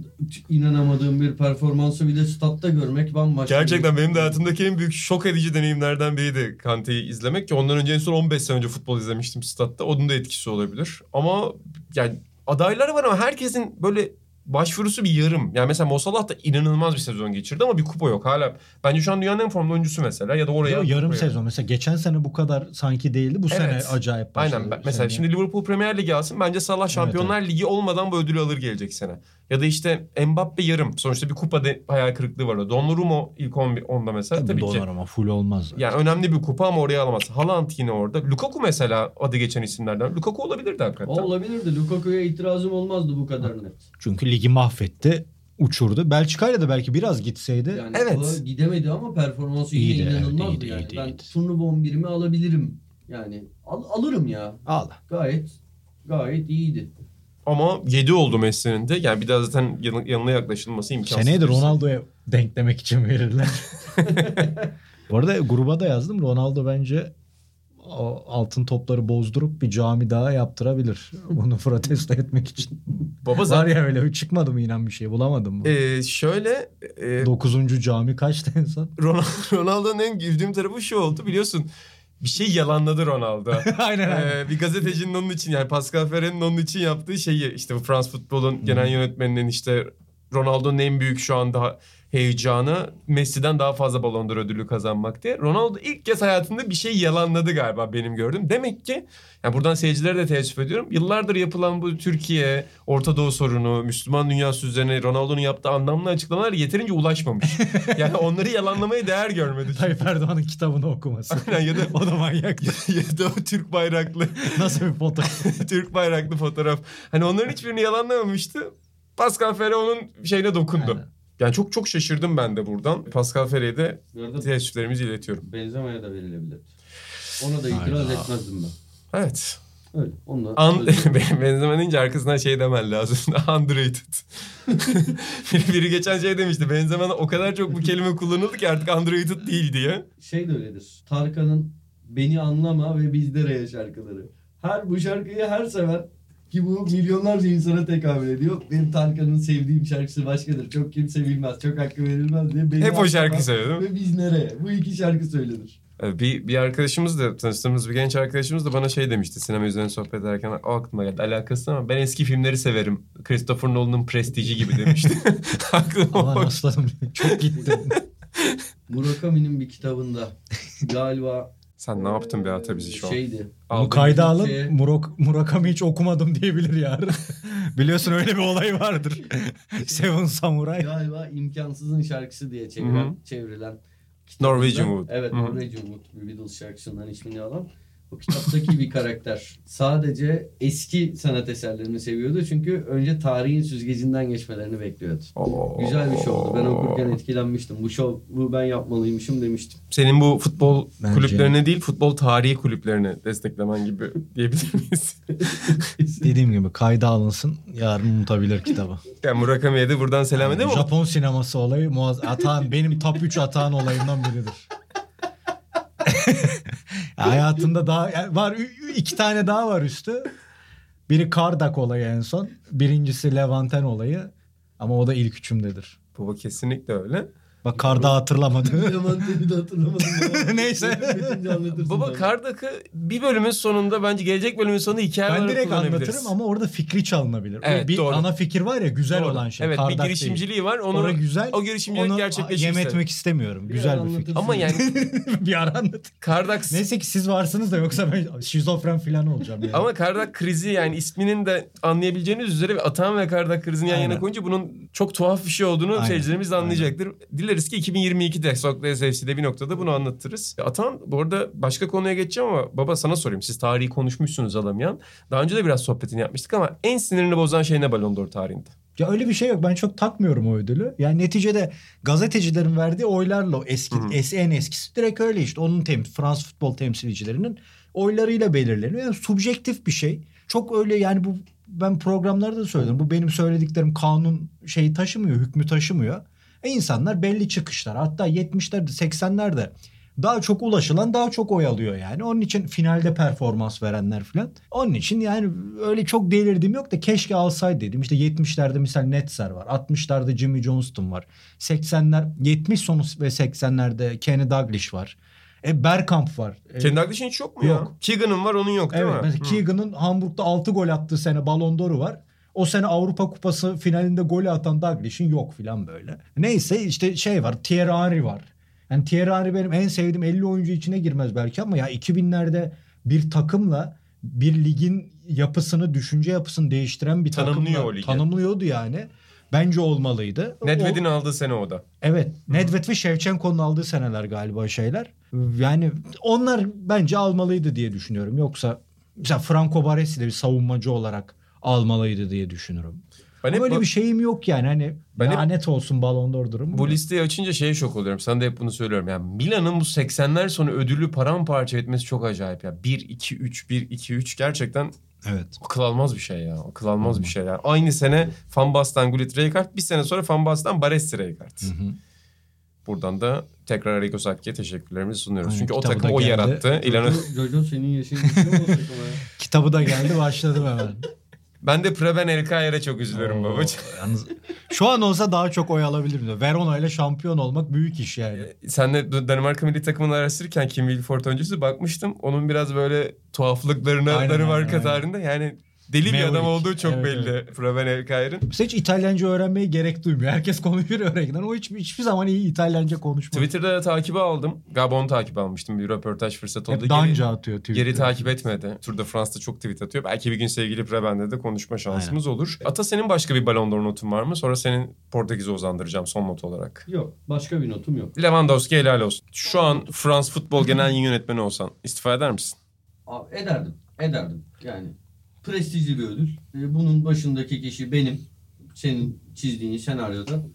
Speaker 4: inanamadığım bir performansı bir de statta görmek bambaşka.
Speaker 2: Gerçekten
Speaker 4: bir-
Speaker 2: benim de hayatımdaki en büyük şok edici deneyimlerden biriydi Kante'yi izlemek ki ondan önce en son 15 sene önce futbol izlemiştim statta. Onun da etkisi olabilir. Ama yani adayları var ama herkesin böyle başvurusu bir yarım. Yani mesela Mo Salah da inanılmaz bir sezon geçirdi ama bir kupa yok hala. Bence şu an dünyanın en formda oyuncusu mesela ya da oraya
Speaker 3: Yo, yarım
Speaker 2: kupa yok.
Speaker 3: sezon. Mesela geçen sene bu kadar sanki değildi. Bu sene
Speaker 2: Evet.
Speaker 3: acayip başladı.
Speaker 2: Aynen. Mesela
Speaker 3: sene-
Speaker 2: şimdi Liverpool Premier Ligi alsın. Bence Salah Şampiyonlar Ligi olmadan bu ödülü alır gelecek sene. Ya da işte Mbappe yarım. Sonuçta bir kupa de, hayal kırıklığı var. o. Donnarumma ilk 11 onda mesela
Speaker 3: Tabii,
Speaker 2: tabii, ki.
Speaker 3: ama full olmaz.
Speaker 2: Yani önemli bir kupa ama oraya alamaz. Haaland yine orada. Lukaku mesela adı geçen isimlerden. Lukaku olabilirdi
Speaker 4: O
Speaker 2: hakikaten.
Speaker 4: olabilirdi. Lukaku'ya itirazım olmazdı bu kadar net.
Speaker 3: Çünkü ligi mahvetti. Uçurdu. Belçika'yla da belki biraz gitseydi.
Speaker 4: Yani
Speaker 2: Evet.
Speaker 4: gidemedi ama performansı yine
Speaker 3: İyiydi, evet,
Speaker 4: inanılmazdı
Speaker 3: iyiydi,
Speaker 4: yani.
Speaker 3: iyiydi,
Speaker 4: ben
Speaker 3: iyiydi.
Speaker 4: turnuva 11'imi alabilirim. Yani al- alırım ya.
Speaker 3: Al.
Speaker 4: Gayet gayet iyiydi.
Speaker 2: Ama 7 oldu Messi'nin de. Yani bir daha zaten yan- yanına yaklaşılması imkansız.
Speaker 3: Seneye de. Ronaldo'ya denklemek için verirler. Bu arada gruba da yazdım. Ronaldo bence altın topları bozdurup bir cami daha yaptırabilir. Bunu protesto etmek için.
Speaker 2: Baba
Speaker 3: Var
Speaker 2: zaten
Speaker 3: ya öyle çıkmadı mı inan bir şey bulamadım mı?
Speaker 2: Ee, şöyle e,
Speaker 3: Dokuzuncu cami kaçtı en son?
Speaker 2: Ronaldo- Ronaldo'nun en güldüğüm tarafı şu oldu biliyorsun. Bir şey yalanladı Ronaldo.
Speaker 3: aynen aynen.
Speaker 2: Ee, bir gazetecinin onun için yani Pascal Ferre'nin onun için yaptığı şeyi işte bu Frans Futbol'un genel yönetmeninin işte Ronaldo'nun en büyük şu anda heyecanı Messi'den daha fazla Ballon d'Or ödülü kazanmak diye. Ronaldo ilk kez hayatında bir şey yalanladı galiba benim gördüğüm. Demek ki yani buradan seyircilere de teessüf ediyorum. Yıllardır yapılan bu Türkiye, Orta Doğu sorunu, Müslüman dünyası üzerine Ronaldo'nun yaptığı anlamlı açıklamalar yeterince ulaşmamış. yani onları yalanlamaya değer görmedi.
Speaker 3: Tayyip Erdoğan'ın kitabını okuması.
Speaker 2: Aynen, ya da
Speaker 3: o da manyak.
Speaker 2: ya da o Türk bayraklı
Speaker 3: Nasıl bir fotoğraf?
Speaker 2: Türk bayraklı fotoğraf. Hani onların hiçbirini yalanlamamıştı. Pascal Ferre onun şeyine dokundu.
Speaker 3: Aynen.
Speaker 2: Yani çok çok şaşırdım ben de buradan. Pascal Ferre'ye de teessüflerimizi iletiyorum.
Speaker 4: Benzema'ya da verilebilir. Ona da itiraz
Speaker 3: Hayda.
Speaker 4: etmezdim ben.
Speaker 2: Evet.
Speaker 4: Öyle. Onunla
Speaker 2: An benzeme deyince arkasından şey demen lazım. Underrated. biri, biri geçen şey demişti. Benzema'da o kadar çok bu kelime kullanıldı ki artık underrated değil diye.
Speaker 4: şey de öyledir. Tarkan'ın Beni Anlama ve Bizde Re şarkıları. Her bu şarkıyı her sever ki bu milyonlarca insana tekabül ediyor. Benim Tarkan'ın sevdiğim şarkısı başkadır. Çok kimse bilmez, çok hakkı verilmez diye. Beni
Speaker 2: Hep o şarkı söylüyor?
Speaker 4: Ve Biz Nereye? Bu iki şarkı söylenir.
Speaker 2: Bir, bir arkadaşımız da tanıştığımız bir genç arkadaşımız da bana şey demişti sinema üzerine sohbet ederken o aklıma geldi alakası ama ben eski filmleri severim. Christopher Nolan'ın Prestiji gibi demişti. Aklıma
Speaker 3: Aman aslanım çok gittin.
Speaker 4: Murakami'nin bir kitabında galiba
Speaker 2: Sen ne yaptın be ata bizi şu an?
Speaker 4: Şeydi.
Speaker 3: Bunu kayda alın.
Speaker 4: Şey-
Speaker 3: Murak, Murakami hiç okumadım diyebilir yarın. Biliyorsun öyle bir olay vardır. Seven Samurai.
Speaker 4: Galiba imkansızın şarkısı diye
Speaker 2: Hı
Speaker 4: çevrilen,
Speaker 2: Norwegian Wood.
Speaker 4: Evet. Norwegian Wood bir Beatles şarkısından ismini alan. O kitaptaki bir karakter. Sadece eski sanat eserlerini seviyordu. Çünkü önce tarihin süzgecinden geçmelerini bekliyordu.
Speaker 2: Oo.
Speaker 4: Güzel bir şovdu. Ben okurken etkilenmiştim. Bu şovu ben yapmalıymışım demiştim.
Speaker 2: Senin bu futbol
Speaker 3: Bence-
Speaker 2: kulüplerini değil futbol tarihi kulüplerini desteklemen gibi diyebilir miyiz?
Speaker 3: Dediğim gibi kayda alınsın. Yarın unutabilir kitabı.
Speaker 2: yani Murakami'ye de buradan selam edelim ama
Speaker 3: Japon sineması olayı muaz Atan benim top 3 Atan olayından biridir. Ya Hayatında daha yani var iki tane daha var üstü. Biri Kardak olayı en son. Birincisi Levanten olayı. Ama o da ilk üçümdedir.
Speaker 2: baba kesinlikle öyle.
Speaker 3: Bak Karda hatırlamadı.
Speaker 4: Levent'i de hatırlamadım. ama.
Speaker 3: Neyse.
Speaker 4: Bitince anlatırsın
Speaker 2: Baba. Kardak'ı bir bölümün sonunda bence gelecek bölümün sonunda hikaye
Speaker 3: ben
Speaker 2: olarak
Speaker 3: direkt
Speaker 2: kullanabiliriz.
Speaker 3: anlatırım ama orada fikri çalınabilir.
Speaker 2: Evet,
Speaker 3: bir
Speaker 2: doğru.
Speaker 3: ana fikir var ya güzel
Speaker 2: Doğru.
Speaker 3: olan şey.
Speaker 2: Evet
Speaker 3: Kardak
Speaker 2: bir
Speaker 3: değil.
Speaker 2: girişimciliği var. Onu,
Speaker 3: Orada güzel.
Speaker 2: o girişimcilik
Speaker 3: Onu
Speaker 2: gerçekleşirse.
Speaker 3: yem etmek istemiyorum.
Speaker 4: Bir
Speaker 3: güzel bir fikir.
Speaker 2: Ama yani
Speaker 3: bir ara anlat.
Speaker 2: Kardak
Speaker 3: Neyse ki siz varsınız da yoksa ben şizofren falan olacağım yani.
Speaker 2: Ama Kardak krizi yani isminin de anlayabileceğiniz üzere ve Atan ve Kardak krizini yan yana koyunca bunun çok tuhaf bir şey olduğunu
Speaker 3: Aynen.
Speaker 2: seyircilerimiz de anlayacaktır. Dileriz ki 2022'de Sokrates FC'de bir noktada bunu anlatırız. Atan bu arada başka konuya geçeceğim ama baba sana sorayım. Siz tarihi konuşmuşsunuz Alamayan. Daha önce de biraz sohbetini yapmıştık ama en sinirini bozan şey ne Ballon d'Or tarihinde?
Speaker 3: Ya öyle bir şey yok. Ben çok takmıyorum o ödülü. Yani neticede gazetecilerin verdiği oylarla o eski
Speaker 2: Hı hı.
Speaker 3: es- en eskisi direkt öyle işte. Onun tem Fransız futbol temsilcilerinin oylarıyla belirleniyor. Yani subjektif bir şey. Çok öyle yani bu ben programlarda da söyledim. Bu benim söylediklerim kanun şeyi taşımıyor, hükmü taşımıyor. E insanlar belli çıkışlar. Hatta 70'lerde 80'lerde daha çok ulaşılan daha çok oy alıyor yani. Onun için finalde performans verenler falan. Onun için yani öyle çok delirdim yok da keşke alsaydı dedim. İşte 70'lerde mesela Netzer var. 60'larda Jimmy Johnston var. 80'ler 70 sonu ve 80'lerde Kenny Dalglish var. E Bergkamp var. E,
Speaker 2: Kendi Dalglish'in hiç yok mu
Speaker 3: Yok.
Speaker 2: ya? Keegan'ın var onun yok değil
Speaker 3: Evet
Speaker 2: mi? Hı.
Speaker 3: Keegan'ın Hamburg'da 6 gol attığı sene Ballon d'Or'u var. O sene Avrupa Kupası finalinde golü atan Dalglish'in yok filan böyle. Neyse işte şey var Thierry Henry var. Yani Thierry Henry benim en sevdiğim 50 oyuncu içine girmez belki ama ya 2000'lerde bir takımla bir ligin yapısını, düşünce yapısını değiştiren bir
Speaker 2: Tanımlıyor
Speaker 3: takımla
Speaker 2: o ligi.
Speaker 3: tanımlıyordu yani. Bence olmalıydı. O-
Speaker 2: Nedved'in aldığı sene o da.
Speaker 3: Evet. Nedved ve Shevchenko'nun aldığı seneler galiba şeyler. Yani onlar bence almalıydı diye düşünüyorum. Yoksa mesela Franco Baresi de bir savunmacı olarak almalıydı diye düşünürüm.
Speaker 2: Ben hep
Speaker 3: öyle
Speaker 2: bu-
Speaker 3: bir şeyim yok yani. Hani
Speaker 2: Ben hep-
Speaker 3: lanet olsun Ballon d'Or durumu.
Speaker 2: Bu listeyi açınca şeye şok oluyorum. Sana da hep bunu söylüyorum. Yani Milan'ın bu 80'ler sonu ödülü paramparça etmesi çok acayip ya. 1 2 3 1 2 3 gerçekten
Speaker 3: Evet.
Speaker 2: akıl almaz bir şey ya. Akıl almaz bir şey ya. Aynı sene Van Basten Gullit Rijkaard, bir sene sonra Van Basten Baresi Rijkaard. Buradan da tekrar Arrigo Sacchi'ye teşekkürlerimizi sunuyoruz.
Speaker 3: Aynen,
Speaker 2: Çünkü o
Speaker 3: kitabı
Speaker 2: takım
Speaker 3: da
Speaker 2: o yarattı. İlhan Öz-
Speaker 4: Jojo, Jojo senin yaşın?
Speaker 3: Kitabı da geldi başladım hemen.
Speaker 2: Ben de Preben Elkayer'e çok üzülüyorum
Speaker 3: Oo,
Speaker 2: babacığım.
Speaker 3: Yalnız şu an olsa daha çok oy alabilirdim. Verona ile şampiyon olmak büyük iş yani.
Speaker 2: Senle Danimarka milli takımını araştırırken Kim Wilford öncesi bakmıştım. Onun biraz böyle tuhaflıklarına
Speaker 3: Aynen,
Speaker 2: Danimarka
Speaker 3: aynen,
Speaker 2: tarihinde yani deli bir adam olduğu çok
Speaker 3: Evet,
Speaker 2: belli.
Speaker 3: evet.
Speaker 2: Preben Elkayer'in.
Speaker 3: Mesela hiç İtalyanca öğrenmeye gerek duymuyor. Herkes konuşuyor öğrenirken. O hiç, hiçbir zaman iyi İtalyanca konuşmuyor.
Speaker 2: Twitter'da da takibi aldım. Gabon takip almıştım. Bir röportaj fırsatı oldu.
Speaker 3: Hep
Speaker 2: Geri,
Speaker 3: danca atıyor Twitter'da.
Speaker 2: geri takip etmedi. Tour de France'da çok tweet atıyor. Belki bir gün sevgili Preben'de de konuşma şansımız olur. Ata senin başka bir Ballon d'Or notun var mı? Sonra senin Portekiz'e uzandıracağım son not olarak.
Speaker 4: Yok. Başka bir notum yok.
Speaker 2: Lewandowski helal olsun. Şu an Frans Futbol Genel Yayın Yönetmeni olsan istifa eder misin?
Speaker 4: Abi ederdim. Ederdim. Yani prestijli bir ödül. Ee, Bunun başındaki kişi benim. Senin çizdiğin senaryoda.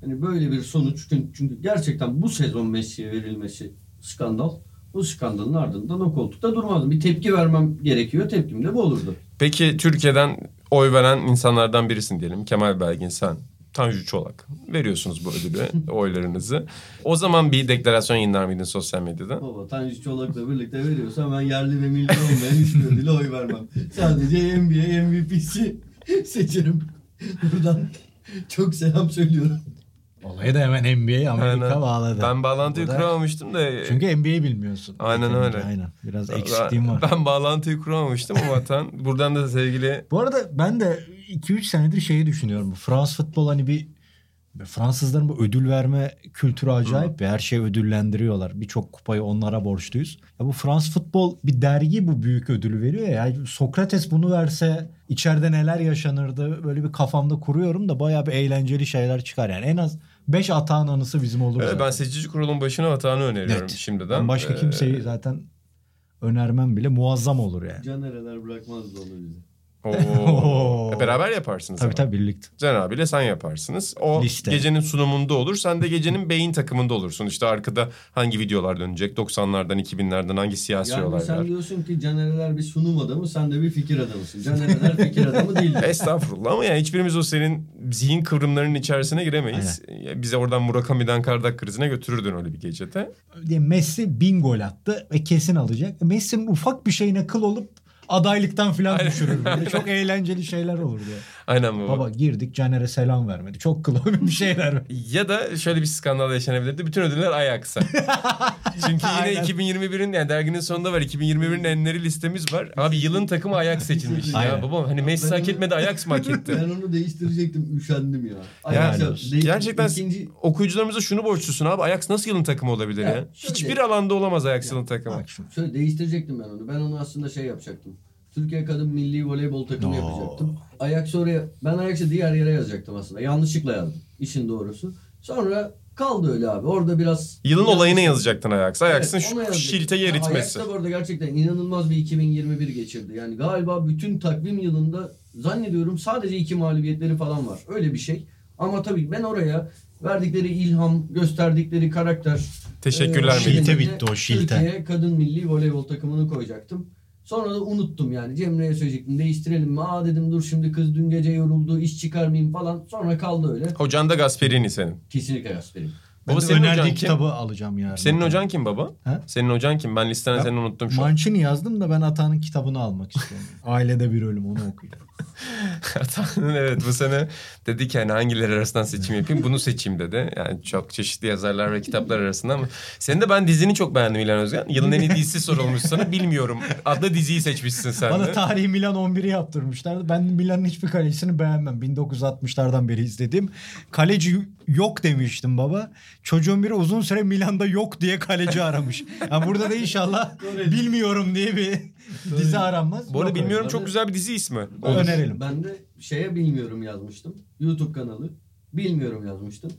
Speaker 4: Hani böyle bir sonuç. Çünkü, çünkü gerçekten bu sezon Messi'ye verilmesi skandal. Bu skandalın ardından o koltukta durmazdım. Bir tepki vermem gerekiyor. Tepkim de bu olurdu.
Speaker 2: Peki Türkiye'den oy veren insanlardan birisin diyelim. Kemal Belgin sen. Tanju Çolak. Veriyorsunuz bu ödülü, oylarınızı. O zaman bir deklarasyon yayınlar mıydın sosyal medyada?
Speaker 4: Baba Tanju Çolak'la birlikte veriyorsa ben yerli ve milli olmayan hiçbir ödüle oy vermem. Sadece NBA MVP'si seçerim. Buradan çok selam söylüyorum.
Speaker 3: Olayı da hemen NBA Amerika
Speaker 2: Aynen.
Speaker 3: bağladı.
Speaker 2: Ben bağlantıyı
Speaker 3: Bu da-
Speaker 2: kuramamıştım da.
Speaker 3: Çünkü NBA bilmiyorsun.
Speaker 2: Aynen
Speaker 3: Yeterince,
Speaker 2: öyle.
Speaker 3: Aynen. Biraz
Speaker 2: Ben-
Speaker 3: eksikliğim var.
Speaker 2: Ben bağlantıyı kuramamıştım ama Tan buradan da sevgili
Speaker 3: Bu arada ben de 2-3 senedir şeyi düşünüyorum. Fransız futbol hani bir Fransızların bu ödül verme kültürü acayip ya. Her şeyi ödüllendiriyorlar. Birçok kupayı onlara borçluyuz. Ya bu Fransız futbol bir dergi bu büyük ödülü veriyor ya. Yani Sokrates bunu verse içeride neler yaşanırdı böyle bir kafamda kuruyorum da bayağı bir eğlenceli şeyler çıkar. Yani en az 5 atağın anısı bizim olur.
Speaker 2: Evet,
Speaker 3: zaten.
Speaker 2: ben seçici kurulun başına hatanı öneriyorum
Speaker 3: Net.
Speaker 2: şimdiden.
Speaker 3: Ben başka
Speaker 2: Ee,
Speaker 3: kimseyi zaten önermem bile muazzam olur yani.
Speaker 4: Canereler bırakmazdı onu bize.
Speaker 2: Oo. E, Beraber yaparsınız
Speaker 3: Tabii
Speaker 2: ama.
Speaker 3: tabii birlikte.
Speaker 2: Can abiyle sen yaparsınız. O
Speaker 3: Liste.
Speaker 2: gecenin sunumunda olur. Sen de gecenin beyin takımında olursun. İşte arkada hangi videolar dönecek? 90'lardan 2000'lerden hangi siyasi
Speaker 4: Yani
Speaker 2: olaylar?
Speaker 4: sen diyorsun ki Canereler bir sunum adamı, sen de bir fikir adamısın. Canereler fikir adamı değil.
Speaker 2: Estağfurullah ama yani hiçbirimiz o senin zihin kıvrımlarının içerisine giremeyiz. Ya Bize oradan Murakami'den Kardak krizine götürürdün öyle bir gecede.
Speaker 3: Messi bin gol attı ve kesin alacak. Messi'nin ufak bir şeyine kıl olup adaylıktan falan düşürür. Çok eğlenceli şeyler olur diye.
Speaker 2: Aynen baba.
Speaker 3: Baba girdik Caner'e selam vermedi. Çok kıl bir şeyler.
Speaker 2: Ya da şöyle bir skandal yaşanabilirdi. Bütün ödüller Ajax'a. Çünkü yine
Speaker 3: Aynen.
Speaker 2: 2021'in yani derginin sonunda var. 2021'in enleri listemiz var. Abi yılın takımı Ajax seçilmiş. ya
Speaker 3: Aynen.
Speaker 2: baba hani Messi hak etmedi Ajax mı hak etti?
Speaker 4: Ben onu değiştirecektim, üşendim ya.
Speaker 2: Yani
Speaker 4: Ayrıca değiş-
Speaker 2: Gerçekten
Speaker 4: ikinci
Speaker 2: okuyucularımıza şunu borçlusun abi. Ajax nasıl yılın takımı olabilir ya?
Speaker 4: Ya, şöyle-
Speaker 2: Hiçbir alanda olamaz Ajax yılın takımı.
Speaker 3: Bak.
Speaker 4: Şöyle değiştirecektim ben onu. Ben onu aslında şey yapacaktım. Türkiye Kadın Milli Voleybol takımı
Speaker 3: Oo.
Speaker 4: yapacaktım. Ajax oraya, ben Ajax'ı diğer yere yazacaktım aslında. Yanlışlıkla yazdım. işin doğrusu. Sonra kaldı öyle abi. Orada biraz...
Speaker 2: Yılın
Speaker 4: biraz-
Speaker 2: olayını yazacaktın Ajax. Ajax'ın
Speaker 4: Evet,
Speaker 2: şu
Speaker 4: yazacaktım.
Speaker 2: şilteyi
Speaker 4: Ya
Speaker 2: eritmesi.
Speaker 4: Ajax da bu arada gerçekten inanılmaz bir 2021 geçirdi. Yani galiba bütün takvim yılında zannediyorum sadece iki mağlubiyetleri falan var. Öyle bir şey. Ama tabii ben oraya verdikleri ilham, gösterdikleri karakter...
Speaker 2: Teşekkürler
Speaker 4: e.
Speaker 3: Şilte bitti o, şilte.
Speaker 4: Türkiye Kadın Milli Voleybol takımını koyacaktım. Sonra da unuttum yani. Cemre'ye söyleyecektim değiştirelim mi? Aa dedim dur şimdi kız dün gece yoruldu iş çıkarmayayım falan. Sonra kaldı öyle.
Speaker 2: Hocan da Gasperini senin.
Speaker 4: Kesinlikle Gasper'im.
Speaker 2: Baba senin
Speaker 3: önerdiği
Speaker 2: hocan kim?
Speaker 3: kitabı alacağım yarın.
Speaker 2: Senin hocan kim baba?
Speaker 3: Ha?
Speaker 2: Senin hocan kim? Ben listeden
Speaker 3: Ya,
Speaker 2: seni unuttum şu an.
Speaker 3: Mancini yazdım da ben Atan'ın kitabını almak istiyorum. Ailede bir ölüm onu okuyayım.
Speaker 2: Hatanın evet bu sene dedi ki hani hangileri arasından seçim yapayım bunu seçeyim dedi. Yani çok çeşitli yazarlar ve kitaplar arasında ama senin de ben dizini çok beğendim İlhan Özgen. Yılın en iyi dizisi sorulmuş sana bilmiyorum. Adlı diziyi seçmişsin sen
Speaker 3: Bana
Speaker 2: de.
Speaker 3: tarihi Milan 11'i yaptırmışlardı. Ben Milan'ın hiçbir kalecisini beğenmem. 1960'lardan beri izlediğim. Kaleci yok demiştim baba. Çocuğun biri uzun süre Milan'da yok diye kaleci aramış. Yani burada da inşallah bilmiyorum diye bir dizi aranmaz.
Speaker 2: Bu arada
Speaker 3: Yok
Speaker 2: bilmiyorum çok güzel bir dizi ismi.
Speaker 3: öyle. Önerelim.
Speaker 4: Ben de şeye bilmiyorum yazmıştım. YouTube kanalı. Bilmiyorum yazmıştım.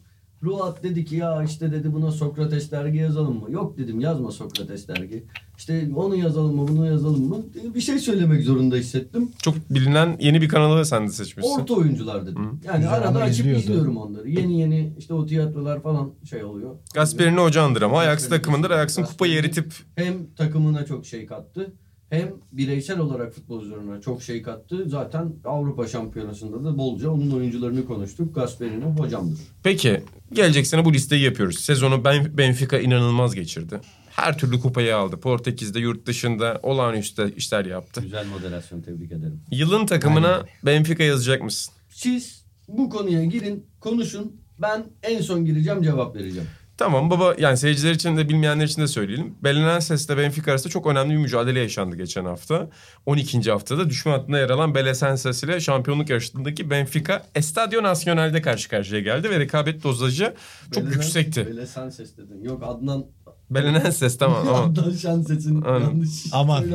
Speaker 4: Ruat dedi ki ya işte dedi buna Sokrates dergi yazalım mı? Yok dedim yazma Sokrates dergi. İşte onu yazalım mı bunu yazalım mı? Bir şey söylemek zorunda hissettim.
Speaker 2: Çok bilinen yeni bir kanalı sen de seçmişsin.
Speaker 4: Orta oyuncular dedim. Yani
Speaker 3: Güzel
Speaker 4: arada açıp
Speaker 3: izliyordu.
Speaker 4: izliyorum onları. Yeni yeni işte o tiyatrolar falan şey oluyor.
Speaker 2: Gasperini hocandır ama Ajax takımındır. Ajax'ın kupayı eritip
Speaker 4: Hem takımına çok şey kattı. Hem bireysel olarak futbolcularına çok şey kattı. Zaten Avrupa Şampiyonası'nda da bolca onun oyuncularını konuştuk. Gasperini hocamdır.
Speaker 2: Peki gelecek sene bu listeyi yapıyoruz. Sezonu Ben- Benfica inanılmaz geçirdi. Her türlü kupayı aldı. Portekiz'de yurt dışında olağanüstü işler yaptı.
Speaker 4: Güzel moderasyon tebrik ederim.
Speaker 2: Yılın takımına Benfica yazacak mısın?
Speaker 4: Siz bu konuya girin, konuşun. Ben en son gireceğim, cevap vereceğim.
Speaker 2: Tamam baba yani seyirciler için de bilmeyenler için de söyleyelim. Belenenses ile Benfica arasında çok önemli bir mücadele yaşandı geçen hafta. 12. haftada düşman hattında yer alan Belenenses ile şampiyonluk yarışındaki Benfica Estadio Nacional'de karşı karşıya geldi ve rekabet dozajı çok
Speaker 4: Bele-
Speaker 2: yüksekti.
Speaker 4: Bele Sanses dedin. Yok Adnan...
Speaker 2: Belenenses tamam ama
Speaker 4: Adnan Şanses'in
Speaker 2: Aynen.
Speaker 4: yanlış
Speaker 3: Aman.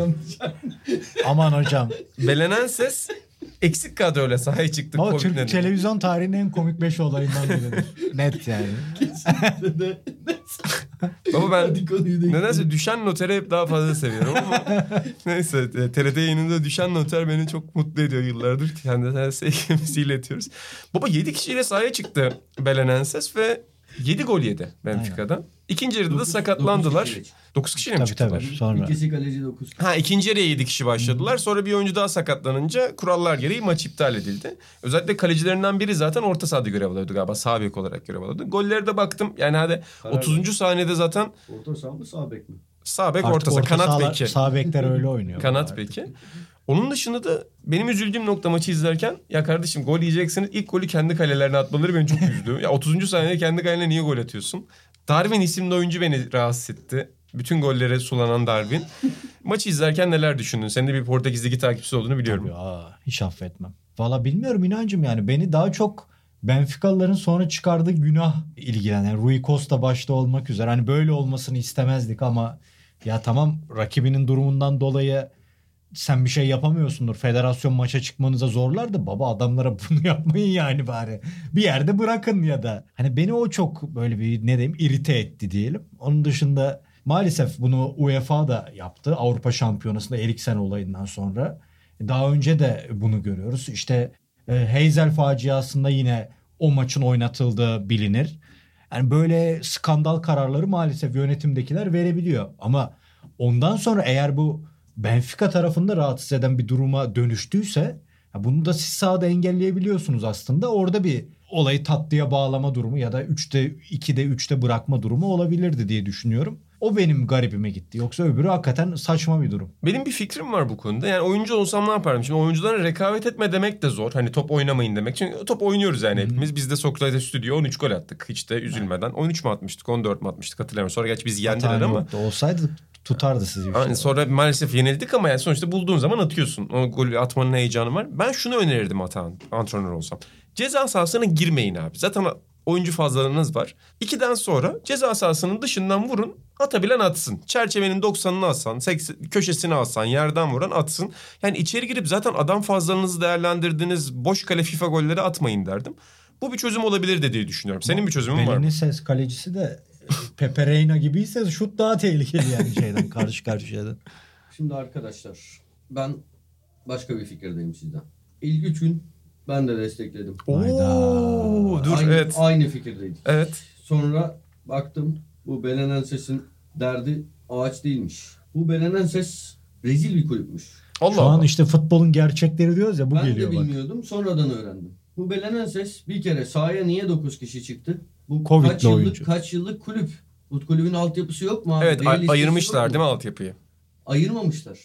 Speaker 3: Aman hocam.
Speaker 2: Belenenses eksik kadroyla sahaya çıktı.
Speaker 3: Ama Türk
Speaker 2: nedeniyle.
Speaker 3: televizyon tarihinin en komik 5 olayından biridir. Net yani.
Speaker 4: De-
Speaker 2: Baba ben nedense düşen noteri hep daha fazla seviyorum ama neyse e, TRT yayınında düşen noter beni çok mutlu ediyor yıllardır. Kendisine sevgimizi iletiyoruz. Baba 7 kişiyle sahaya çıktı Belenenses ve 7 gol yedi Benfica'dan. İkinci yarıda da sakatlandılar.
Speaker 4: dokuz kişiyle
Speaker 2: 9 kişiyle mi çıktılar?
Speaker 3: tabii. Sonra.
Speaker 4: İkisi kaleci 9
Speaker 2: Ha ikinci yarıya 7 kişi başladılar. Sonra bir oyuncu daha sakatlanınca kurallar gereği maç iptal edildi. Özellikle kalecilerinden biri zaten orta sahada görev alıyordu galiba. Sağ bek olarak görev alıyordu. Gollere de baktım. Yani hadi
Speaker 4: Karar
Speaker 2: 30. saniyede zaten
Speaker 4: Orta saha mı sağ bek mi?
Speaker 2: sağ bek orta saha.
Speaker 3: orta
Speaker 2: Kanat
Speaker 3: sahalar-
Speaker 2: beki.
Speaker 3: Sağ bekler öyle oynuyor.
Speaker 2: Kanat beki. Onun dışında da benim üzüldüğüm nokta maçı izlerken ya kardeşim gol yiyeceksiniz ilk golü kendi kalelerine atmaları beni çok üzdü. ya 30. saniyede kendi kalene niye gol atıyorsun? Darwin isimli oyuncu beni rahatsız etti. Bütün gollere sulanan Darwin. Maçı izlerken neler düşündün? Senin de bir Portekiz'deki takipçisi olduğunu biliyorum.
Speaker 3: Tabii, aa, hiç affetmem. Valla bilmiyorum inancım yani. Beni daha çok Benficalıların sonra çıkardığı günah ilgilen. Yani Rui Costa başta olmak üzere. Hani böyle olmasını istemezdik ama ya tamam rakibinin durumundan dolayı sen bir şey yapamıyorsundur. Federasyon maça çıkmanıza zorlar da baba adamlara bunu yapmayın yani bari. Bir yerde bırakın ya da. Hani beni o çok böyle bir ne diyeyim irite etti diyelim. Onun dışında maalesef bunu UEFA da yaptı. Avrupa Şampiyonası'nda Eriksen olayından sonra. Daha önce de bunu görüyoruz. İşte e, Heysel faciasında yine o maçın oynatıldığı bilinir. Yani böyle skandal kararları maalesef yönetimdekiler verebiliyor. Ama ondan sonra eğer bu Benfica tarafında rahatsız eden bir duruma dönüştüyse bunu da siz sahada engelleyebiliyorsunuz aslında. Orada bir olayı tatlıya bağlama durumu ya da 3'te 2'de 3'te bırakma durumu olabilirdi diye düşünüyorum. O benim garibime gitti. Yoksa öbürü hakikaten saçma bir durum.
Speaker 2: Benim bir fikrim var bu konuda. Yani oyuncu olsam ne yaparım? Şimdi oyunculara rekabet etme demek de zor. Hani top oynamayın demek. Çünkü top oynuyoruz yani hepimiz. Biz de Sokrates Stüdyo 13 gol attık. Hiç de üzülmeden. 13 mü atmıştık? 14 mü atmıştık? Hatırlamıyorum. Sonra gerçi biz yendiler ama.
Speaker 3: yoktu. Olsaydı tutardı sizi.
Speaker 2: Yani sonra maalesef yenildik ama yani sonuçta bulduğun zaman atıyorsun. O golü atmanın heyecanı var. Ben şunu önerirdim atan antrenör olsam. Ceza sahasına girmeyin abi. Zaten oyuncu fazlalığınız var. İkiden sonra ceza sahasının dışından vurun. Atabilen atsın. Çerçevenin 90'ını atsan, 80, köşesini atsan, yerden vuran atsın. Yani içeri girip zaten adam fazlalığınızı değerlendirdiğiniz boş kale FIFA golleri atmayın derdim. Bu bir çözüm olabilir diye düşünüyorum. Senin bir çözümün var mı?
Speaker 3: Ses kalecisi de Pepe Reina gibiyse şut daha tehlikeli yani şeyden karşı karşıyadan.
Speaker 4: Şimdi arkadaşlar ben başka bir fikirdeyim sizden. İlk üç gün ben de destekledim.
Speaker 2: Oo, dur
Speaker 4: aynı,
Speaker 2: evet.
Speaker 4: Aynı fikirdeydik.
Speaker 2: Evet.
Speaker 4: Sonra baktım bu belenen sesin derdi ağaç değilmiş. Bu belenen ses rezil bir kulüpmüş.
Speaker 2: Allah
Speaker 3: Şu an işte futbolun gerçekleri diyoruz ya bu
Speaker 4: ben
Speaker 3: geliyor
Speaker 4: de
Speaker 3: bak.
Speaker 4: bilmiyordum. Sonradan öğrendim. Bu belenen ses bir kere sahaya niye 9 kişi çıktı? Bu
Speaker 3: Covid'li
Speaker 4: kaç yıllık
Speaker 3: oyuncu.
Speaker 4: kaç yıllık kulüp? Bu kulübün altyapısı yok mu abi?
Speaker 2: Evet ay- ayırmışlar değil mi altyapıyı?
Speaker 4: Ayırmamışlar.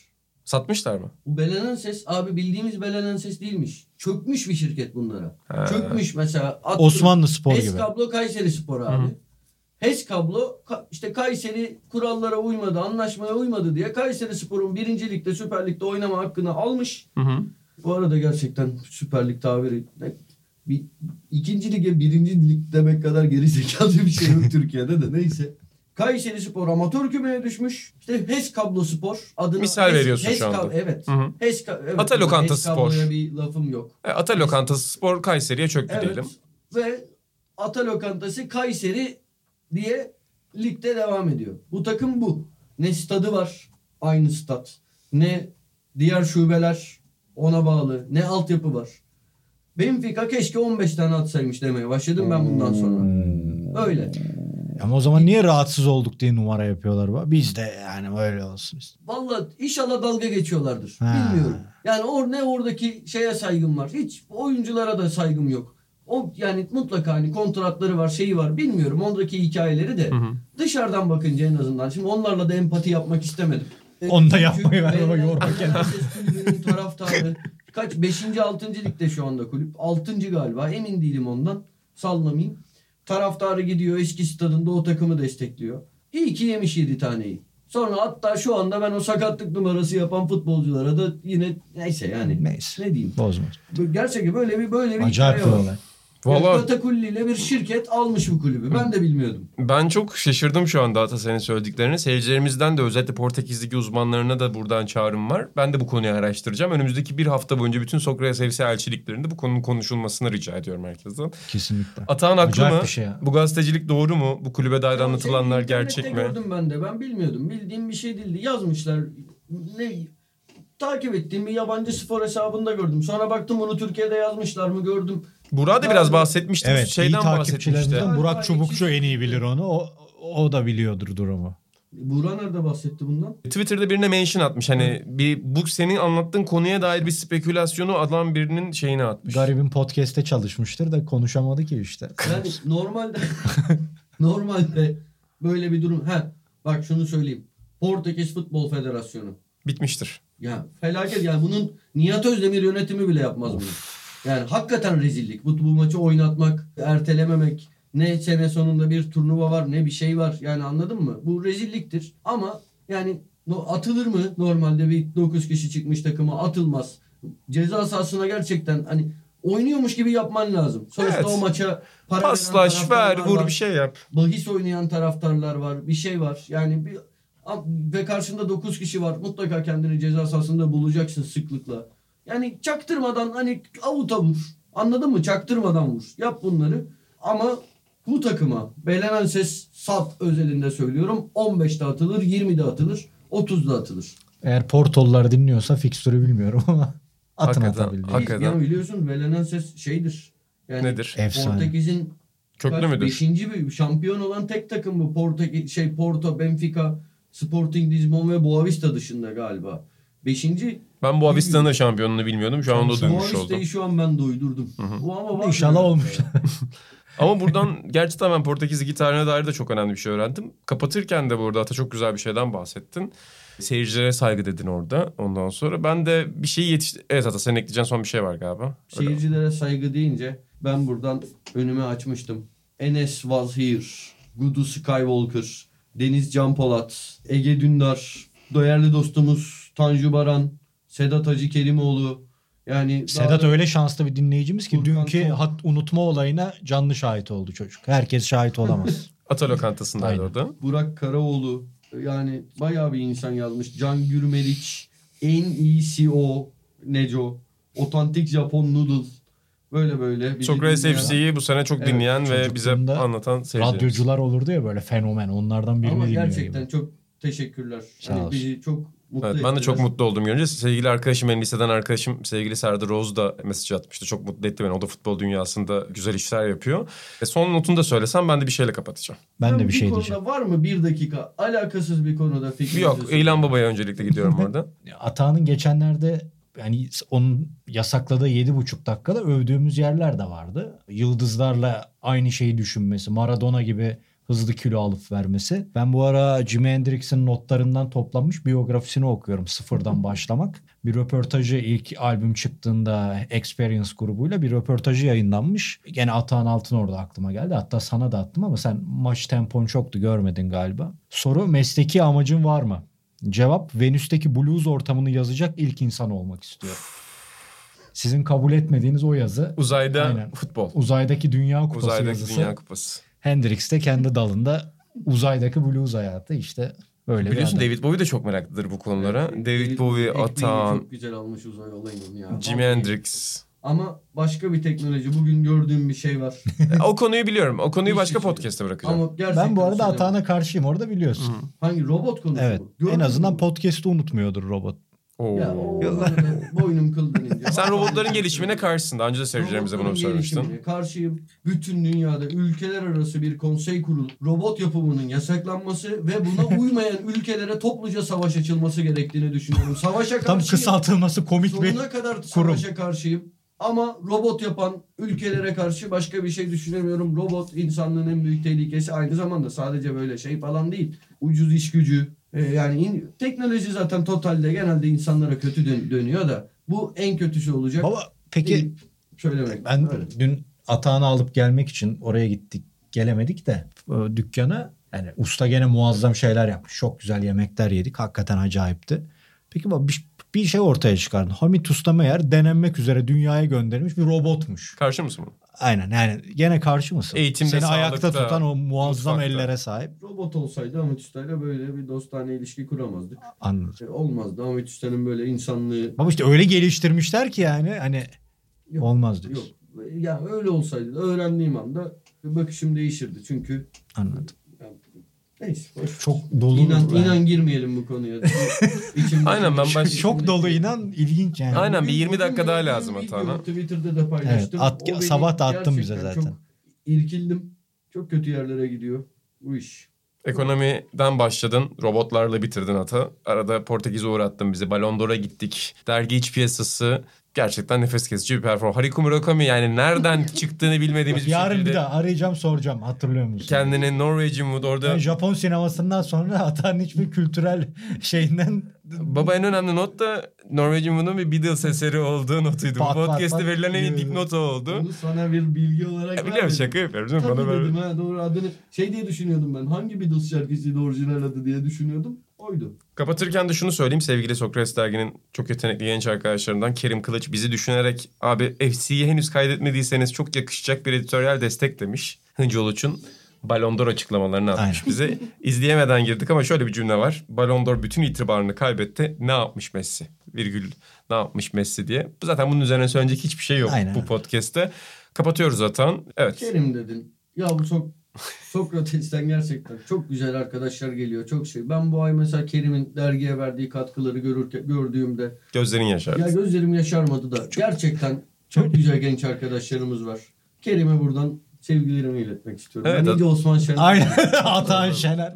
Speaker 2: Satmışlar mı?
Speaker 4: Bu belenen ses abi bildiğimiz belenen ses değilmiş. Çökmüş bir şirket bunlara.
Speaker 2: Ha.
Speaker 4: Çökmüş mesela. at-
Speaker 3: Osmanlı Spor
Speaker 4: HES
Speaker 3: gibi.
Speaker 4: kablo Kayseri Spor abi.
Speaker 2: Hı.
Speaker 4: HES kablo ka- işte Kayseri kurallara uymadı, anlaşmaya uymadı diye Kayseri Spor'un birinci ligde Süper Lig'de oynama hakkını almış.
Speaker 2: Hı hı.
Speaker 4: Bu arada gerçekten Süper Lig tabiri ne- bir ikinci lige birinci lig demek kadar geri zekalı bir şey yok Türkiye'de de neyse. Kayseri Spor amatör kümeye düşmüş. İşte HES Kablo Spor adına
Speaker 2: Misal
Speaker 4: HES-
Speaker 2: veriyorsun
Speaker 4: HES
Speaker 2: şu anda.
Speaker 4: Kab- evet.
Speaker 2: Hı hı.
Speaker 4: HES Ka- evet.
Speaker 2: Ata Lokanta
Speaker 4: HES
Speaker 2: Spor.
Speaker 4: Kablo'ya bir lafım yok.
Speaker 2: E, Ata Lokantası Spor Kayseri'ye çöktü
Speaker 4: Evet.
Speaker 2: diyelim.
Speaker 4: Ve Ata Lokantası Kayseri diye ligde devam ediyor. Bu takım bu. Ne stadı var aynı stat. Ne diğer şubeler ona bağlı. Ne altyapı var. Benfica keşke 15 tane atsaymış demeye başladım ben bundan sonra. Öyle.
Speaker 3: Ama o zaman niye rahatsız olduk diye numara yapıyorlar. bak. Biz de yani öyle olsun. işte.
Speaker 4: Vallahi inşallah dalga geçiyorlardır.
Speaker 3: Ha.
Speaker 4: Bilmiyorum. Yani or ne oradaki şeye saygım var. Hiç oyunculara da saygım yok. O yani mutlaka hani kontratları var, şeyi var. Bilmiyorum oradaki hikayeleri de. Dışarıdan bakınca en azından. Şimdi onlarla da empati yapmak istemedim.
Speaker 3: Onu da yapmayı ver ama yorma kendini.
Speaker 4: Taraftarı. Kaç? 5. 6. ligde şu anda kulüp. 6. galiba. Emin değilim ondan. Sallamayayım. Taraftarı gidiyor eski stadında o takımı destekliyor. İyi ki yemiş 7 taneyi. Sonra hatta şu anda ben o sakatlık numarası yapan futbolculara da yine neyse yani.
Speaker 3: Neyse.
Speaker 4: Ne diyeyim.
Speaker 3: Bozmaz.
Speaker 4: Gerçekten böyle bir böyle bir
Speaker 3: Acayip bir olay.
Speaker 4: Yani
Speaker 2: Valla
Speaker 4: Katakulli ile bir şirket almış bu kulübü. Ben de bilmiyordum.
Speaker 2: ben çok şaşırdım şu anda Ata senin söylediklerini. Seyircilerimizden de özellikle Portekiz'deki uzmanlarına da buradan çağrım var. Ben de bu konuyu araştıracağım. Önümüzdeki bir hafta boyunca bütün Sokrates FC elçiliklerinde bu konunun konuşulmasını rica ediyorum herkesten.
Speaker 3: Kesinlikle.
Speaker 2: Atağın haklı
Speaker 3: Acayip
Speaker 2: mı?
Speaker 3: şey ya.
Speaker 2: Bu gazetecilik doğru mu? Bu kulübe dair
Speaker 4: Ya
Speaker 2: anlatılanlar
Speaker 4: şey,
Speaker 2: gerçek mi?
Speaker 4: gördüm ben de. Ben bilmiyordum. Bildiğim bir şey değildi. Yazmışlar. Ne takip ettiğim bir yabancı spor hesabında gördüm. Sonra baktım bunu Türkiye'de yazmışlar mı gördüm.
Speaker 2: Burak da biraz bahsetmişti.
Speaker 3: Evet iyi
Speaker 2: Şeyden bahsetmişti.
Speaker 3: takipçilerimizden Burak
Speaker 4: Galiba
Speaker 3: Çubukçu en iyi bilir onu. O, o da biliyordur durumu.
Speaker 4: Buğra nerede bahsetti bundan?
Speaker 2: Twitter'da birine mention atmış. Hani bir bu senin anlattığın konuya dair bir spekülasyonu adam birinin şeyine atmış.
Speaker 3: Garibin podcast'te çalışmıştır da konuşamadı ki işte.
Speaker 4: Yani normalde normalde böyle bir durum. Ha bak şunu söyleyeyim. Portekiz Futbol Federasyonu.
Speaker 2: Bitmiştir.
Speaker 4: Ya felaket yani bunun Nihat Özdemir yönetimi bile yapmaz bunu. Yani hakikaten rezillik. Bu, bu maçı oynatmak, ertelememek. Ne sene sonunda bir turnuva var ne bir şey var. Yani anladın mı? Bu rezilliktir. Ama yani atılır mı normalde bir 9 kişi çıkmış takıma atılmaz. Ceza sahasına gerçekten hani oynuyormuş gibi yapman lazım. Sonuçta
Speaker 2: Evet.
Speaker 4: o maça para
Speaker 2: Paslaş ver vur
Speaker 4: var
Speaker 2: bir şey yap.
Speaker 4: bahis oynayan taraftarlar var. Bir şey var. Yani bir Ve karşında 9 kişi var. Mutlaka kendini ceza sahasında bulacaksın sıklıkla. Yani çaktırmadan hani avuta vur. Anladın mı? Çaktırmadan vur. Yap bunları. Ama bu takıma belenen ses sat özelinde söylüyorum. 15'te atılır, 20'de atılır, 30'da atılır.
Speaker 3: Eğer Portolular dinliyorsa fikstürü bilmiyorum ama atın
Speaker 2: Hakikaten,
Speaker 3: atabildiği.
Speaker 2: hakikaten.
Speaker 4: Yani biliyorsun belenen ses şeydir. Yani
Speaker 2: Nedir?
Speaker 3: Efsane.
Speaker 4: Portekiz'in
Speaker 2: Köklü müdür?
Speaker 4: Beşinci bir şampiyon olan tek takım bu. Portekiz, şey Porto, Benfica, Sporting Lisbon ve Boavista dışında galiba. Beşinci
Speaker 2: Ben bu Avista'nın da şampiyonunu bilmiyordum. Şu anda duymuş oldum.
Speaker 4: Boavista'yı şu an ben doydurdum. Bu ama var
Speaker 3: İnşallah olmuş.
Speaker 2: Ama buradan gerçekten ben Portekiz ligi tarihine dair de çok önemli bir şey öğrendim. Kapatırken de burada Ata çok güzel bir şeyden bahsettin. Seyircilere saygı dedin orada ondan sonra. Ben de bir şeyi yetişti... Evet Ata senin ekleyeceğin son bir şey var galiba. Öyle.
Speaker 4: Seyircilere saygı deyince ben buradan önüme açmıştım. Enes was here. Gudu Skywalker. Deniz Can Polat. Ege Dündar. Değerli dostumuz Tanju Baran. Sedat Hacı Kerimoğlu. Yani
Speaker 3: Sedat
Speaker 4: da-
Speaker 3: öyle şanslı bir dinleyicimiz ki
Speaker 4: Furkan
Speaker 3: dünkü
Speaker 4: Tol-
Speaker 3: hat unutma olayına canlı şahit oldu çocuk. Herkes şahit olamaz.
Speaker 2: Ata lokantasındaydı orada.
Speaker 4: Burak Karaoğlu. Yani bayağı bir insan yazmış. Can Gürmeriç. En iyisi o. Neco. Otantik Japon Noodle. Böyle böyle.
Speaker 2: Sokrates FC'yi bu sene çok
Speaker 4: Evet,
Speaker 2: dinleyen ve bize anlatan seyircilerimiz.
Speaker 3: Radyocular olurdu ya böyle fenomen. Onlardan birini
Speaker 4: Ama
Speaker 3: dinliyor
Speaker 4: gerçekten
Speaker 3: gibi.
Speaker 4: çok teşekkürler.
Speaker 3: Sağ
Speaker 4: Hani
Speaker 3: olsun.
Speaker 4: bizi çok mutlu
Speaker 2: Evet, ben de çok mutlu oldum görünce. Sevgili arkadaşım, benim liseden arkadaşım sevgili Serdar Oğuz da mesaj atmıştı. Çok mutlu etti beni. O da futbol dünyasında güzel işler yapıyor. E son notunu da söylesem ben de bir şeyle kapatacağım.
Speaker 3: Ben de bir
Speaker 4: bir
Speaker 3: şey
Speaker 4: konuda
Speaker 3: diyeceğim.
Speaker 4: var mı bir dakika alakasız bir konuda fikrinizi
Speaker 2: Yok. İlhan Baba'ya öncelikle gidiyorum orada.
Speaker 3: Atağının geçenlerde yani onun yasakladığı 7,5 dakikada övdüğümüz yerler de vardı. Yıldızlarla aynı şeyi düşünmesi, Maradona gibi hızlı kilo alıp vermesi. Ben bu ara Jimi Hendrix'in notlarından toplanmış biyografisini okuyorum sıfırdan başlamak. Bir röportajı ilk albüm çıktığında Experience grubuyla bir röportajı yayınlanmış. Gene Atahan Altın orada aklıma geldi. Hatta sana da attım ama sen maç tempon çoktu görmedin galiba. Soru mesleki amacın var mı? Cevap Venüs'teki blues ortamını yazacak ilk insan olmak istiyorum. Sizin kabul etmediğiniz o yazı
Speaker 2: Uzayda
Speaker 3: Aynen.
Speaker 2: futbol.
Speaker 3: uzaydaki Dünya Kupası
Speaker 2: Uzaydaki
Speaker 3: yazısı.
Speaker 2: Dünya Kupası.
Speaker 3: Hendrix de kendi dalında uzaydaki blues hayatı işte böyle
Speaker 2: Biliyorsun. David Bowie de çok meraklıdır bu konulara. David Bowie,
Speaker 4: ekmeğini
Speaker 2: Atahan,
Speaker 4: çok güzel almış uzay olayının ya.
Speaker 2: Jimi. Hendrix.
Speaker 4: Ama başka bir teknoloji. Bugün gördüğüm bir şey var.
Speaker 2: O konuyu biliyorum. O konuyu
Speaker 4: Hiç
Speaker 2: başka
Speaker 4: şey-
Speaker 2: podcast'te bırakacağım.
Speaker 4: Ama
Speaker 3: Ben bu arada. Atahan'a karşıyım orada biliyorsun.
Speaker 4: Hangi robot konusu
Speaker 3: Evet.
Speaker 4: bu? Gördün
Speaker 3: en azından
Speaker 4: mü?
Speaker 3: podcast'ı unutmuyordur robot.
Speaker 2: Oo.
Speaker 4: Ya o boynum kıldanınca.
Speaker 2: Sen robotların gelişimine karşısın. Daha önce de seyircilerimize bunu
Speaker 4: Robotların
Speaker 2: söylemiştin.
Speaker 4: gelişimine Karşıyım. Bütün dünyada ülkeler arası bir konsey kurul robot yapımının yasaklanması ve buna uymayan ülkelere topluca savaş açılması gerektiğini düşünüyorum. Savaşa
Speaker 3: Tam
Speaker 4: karşıyım.
Speaker 3: kısaltılması komik bir
Speaker 4: Sonuna kadar savaşa karşıyım. Ama robot yapan ülkelere karşı başka bir şey düşünemiyorum. Robot insanlığın en büyük tehlikesi. Aynı zamanda sadece böyle şey falan değil. Ucuz iş gücü. Ee, yani in- teknoloji zaten totalde genelde insanlara kötü dön- dönüyor da bu en kötüsü olacak.
Speaker 3: Baba peki
Speaker 4: Değil, söylemek.
Speaker 3: ben
Speaker 4: Öyle.
Speaker 3: dün Atahan'ı alıp gelmek için oraya gittik. Gelemedik de e, dükkana. Yani usta gene muazzam şeyler yapmış. Çok güzel yemekler yedik. Hakikaten acayipti. Peki baba bir, bir şey ortaya çıkardı. Hamit Usta meğer denenmek üzere dünyaya gönderilmiş bir robotmuş.
Speaker 2: Karşı mısın buna?
Speaker 3: Aynen yani gene karşı mısın?
Speaker 2: Eğitimde,
Speaker 3: Seni ayakta tutan o muazzam
Speaker 2: mutfakta.
Speaker 3: ellere sahip.
Speaker 4: Robot olsaydı Ahmet Usta'yla böyle bir dostane ilişki kuramazdık.
Speaker 3: Anladım.
Speaker 4: E, olmazdı. Ahmet Usta'nın böyle insanlığı
Speaker 3: Ama işte öyle geliştirmişler ki yani hani
Speaker 4: Yok,
Speaker 3: olmaz diyorsun.
Speaker 4: yok. Ya öyle olsaydı öğrendiğim anda bakışım değişirdi. Çünkü
Speaker 3: Anladım.
Speaker 4: Neyse boş.
Speaker 3: Çok dolu.
Speaker 4: İnan,
Speaker 3: yani.
Speaker 4: inan girmeyelim bu konuya. İçimde-
Speaker 2: Aynen, ben baş-
Speaker 3: Çok dolu inan ilginç yani.
Speaker 2: Aynen bir
Speaker 4: Bugün-
Speaker 2: 20 dakika daha lazım Atahan'a.
Speaker 4: Twitter'da da paylaştım.
Speaker 3: Evet, at- sabah da attın bize zaten.
Speaker 4: Çok irkildim. Çok kötü yerlere gidiyor bu iş.
Speaker 2: Ekonomiden başladın, robotlarla bitirdin Ata. Arada Portekiz'e uğrattın bizi. Ballon d'Or'a gittik. Dergi iç piyasası gerçekten nefes kesici bir performans. Hariku Murakami yani nereden çıktığını bilmediğimiz bir
Speaker 3: Yarın
Speaker 2: şekilde
Speaker 3: bir daha arayacağım soracağım hatırlıyor musun?
Speaker 2: kendini Norwegian Wood orada
Speaker 3: Yani Japon sinemasından sonra Ata'nın hiçbir kültürel şeyinden
Speaker 2: Baba en önemli not da Norwegian Wood'un bir Beatles eseri olduğu notuydu.
Speaker 3: Pat,
Speaker 2: podcast'te
Speaker 3: pat.
Speaker 2: verilen en iyi
Speaker 3: Biliyorum.
Speaker 2: dipnot o oldu.
Speaker 4: Bunu sana bir bilgi olarak
Speaker 2: Ya biliyorum
Speaker 4: vermedim.
Speaker 2: şaka yapıyorum.
Speaker 4: Tabii
Speaker 2: Bana böyle...
Speaker 4: dedim ha doğru adını. Şey diye düşünüyordum ben. Hangi Beatles şarkısıydı orijinal adı diye düşünüyordum. Oydu.
Speaker 2: Kapatırken de şunu söyleyeyim sevgili Sokrates derginin çok yetenekli genç arkadaşlarından Kerim Kılıç bizi düşünerek abi FC'yi henüz kaydetmediyseniz çok yakışacak bir editoryal destek demiş Hıncı Uluç'un Ballon d'Or açıklamalarını atmış
Speaker 3: Aynen.
Speaker 2: bize. İzleyemeden girdik ama şöyle bir cümle var. Ballon d'Or bütün itibarını kaybetti. Ne yapmış Messi? Virgül ne yapmış Messi diye. Zaten bunun üzerine söyleyecek hiçbir şey yok
Speaker 3: Aynen.
Speaker 2: bu podcast'te. Kapatıyoruz zaten. Evet.
Speaker 4: Kerim dedin. Ya bu çok Sokrates'ten gerçekten çok güzel arkadaşlar geliyor. Çok şey. Ben bu ay mesela Kerim'in dergiye verdiği katkıları görürken, gördüğümde
Speaker 2: Gözlerin yaşar.
Speaker 4: ya gözlerim yaşarmadı da gerçekten çok güzel genç arkadaşlarımız var. Kerim'e buradan sevgilerimi iletmek istiyorum.
Speaker 2: Evet,
Speaker 4: ben iyice Osman Şener.
Speaker 3: Aynen. Atahan Şener.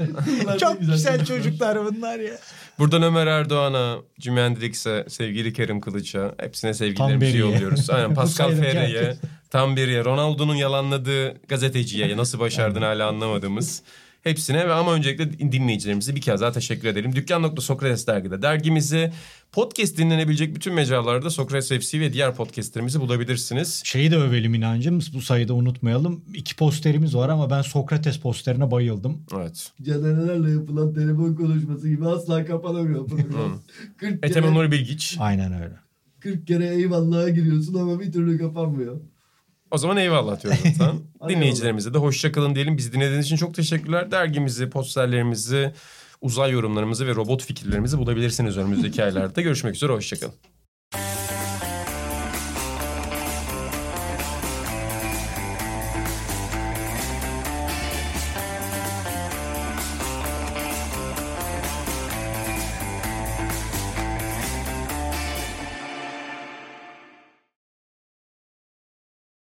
Speaker 3: Çok
Speaker 4: güzel
Speaker 3: güzel
Speaker 4: çocuklar.
Speaker 3: bunlar ya.
Speaker 2: Buradan Ömer Erdoğan'a, Cümendrix'e, sevgili Kerim Kılıç'a hepsine sevgilerimizi yolluyoruz. Aynen Pascal
Speaker 3: sayıdaki
Speaker 2: Ferre'ye,
Speaker 3: herkes.
Speaker 2: Tamberi'ye, Ronaldo'nun yalanladığı gazeteciye nasıl başardığını hala anlamadığımız hepsine ve ama öncelikle dinleyicilerimize bir kez daha teşekkür edelim. Dükkan.Sokrates dergide dergimizi podcast dinlenebilecek bütün mecralarda Sokrates FC ve diğer podcastlerimizi bulabilirsiniz.
Speaker 3: Şeyi de övelim inancım. Bu sayıda unutmayalım. İki posterimiz var ama ben Sokrates posterine bayıldım.
Speaker 2: Evet.
Speaker 4: Canerelerle yapılan telefon konuşması gibi asla kapanamıyor program. 40
Speaker 2: Ethem
Speaker 4: kere,
Speaker 2: Onur Bilgiç.
Speaker 3: Aynen öyle.
Speaker 4: 40 kere eyvallah'a giriyorsun ama bir türlü kapanmıyor.
Speaker 2: O zaman eyvallah diyoruz zaten. Dinleyicilerimize de hoşça kalın diyelim. Bizi dinlediğiniz için çok teşekkürler. Dergimizi, posterlerimizi, uzay yorumlarımızı ve robot fikirlerimizi bulabilirsiniz önümüzdeki aylarda. Görüşmek üzere, hoşça kalın.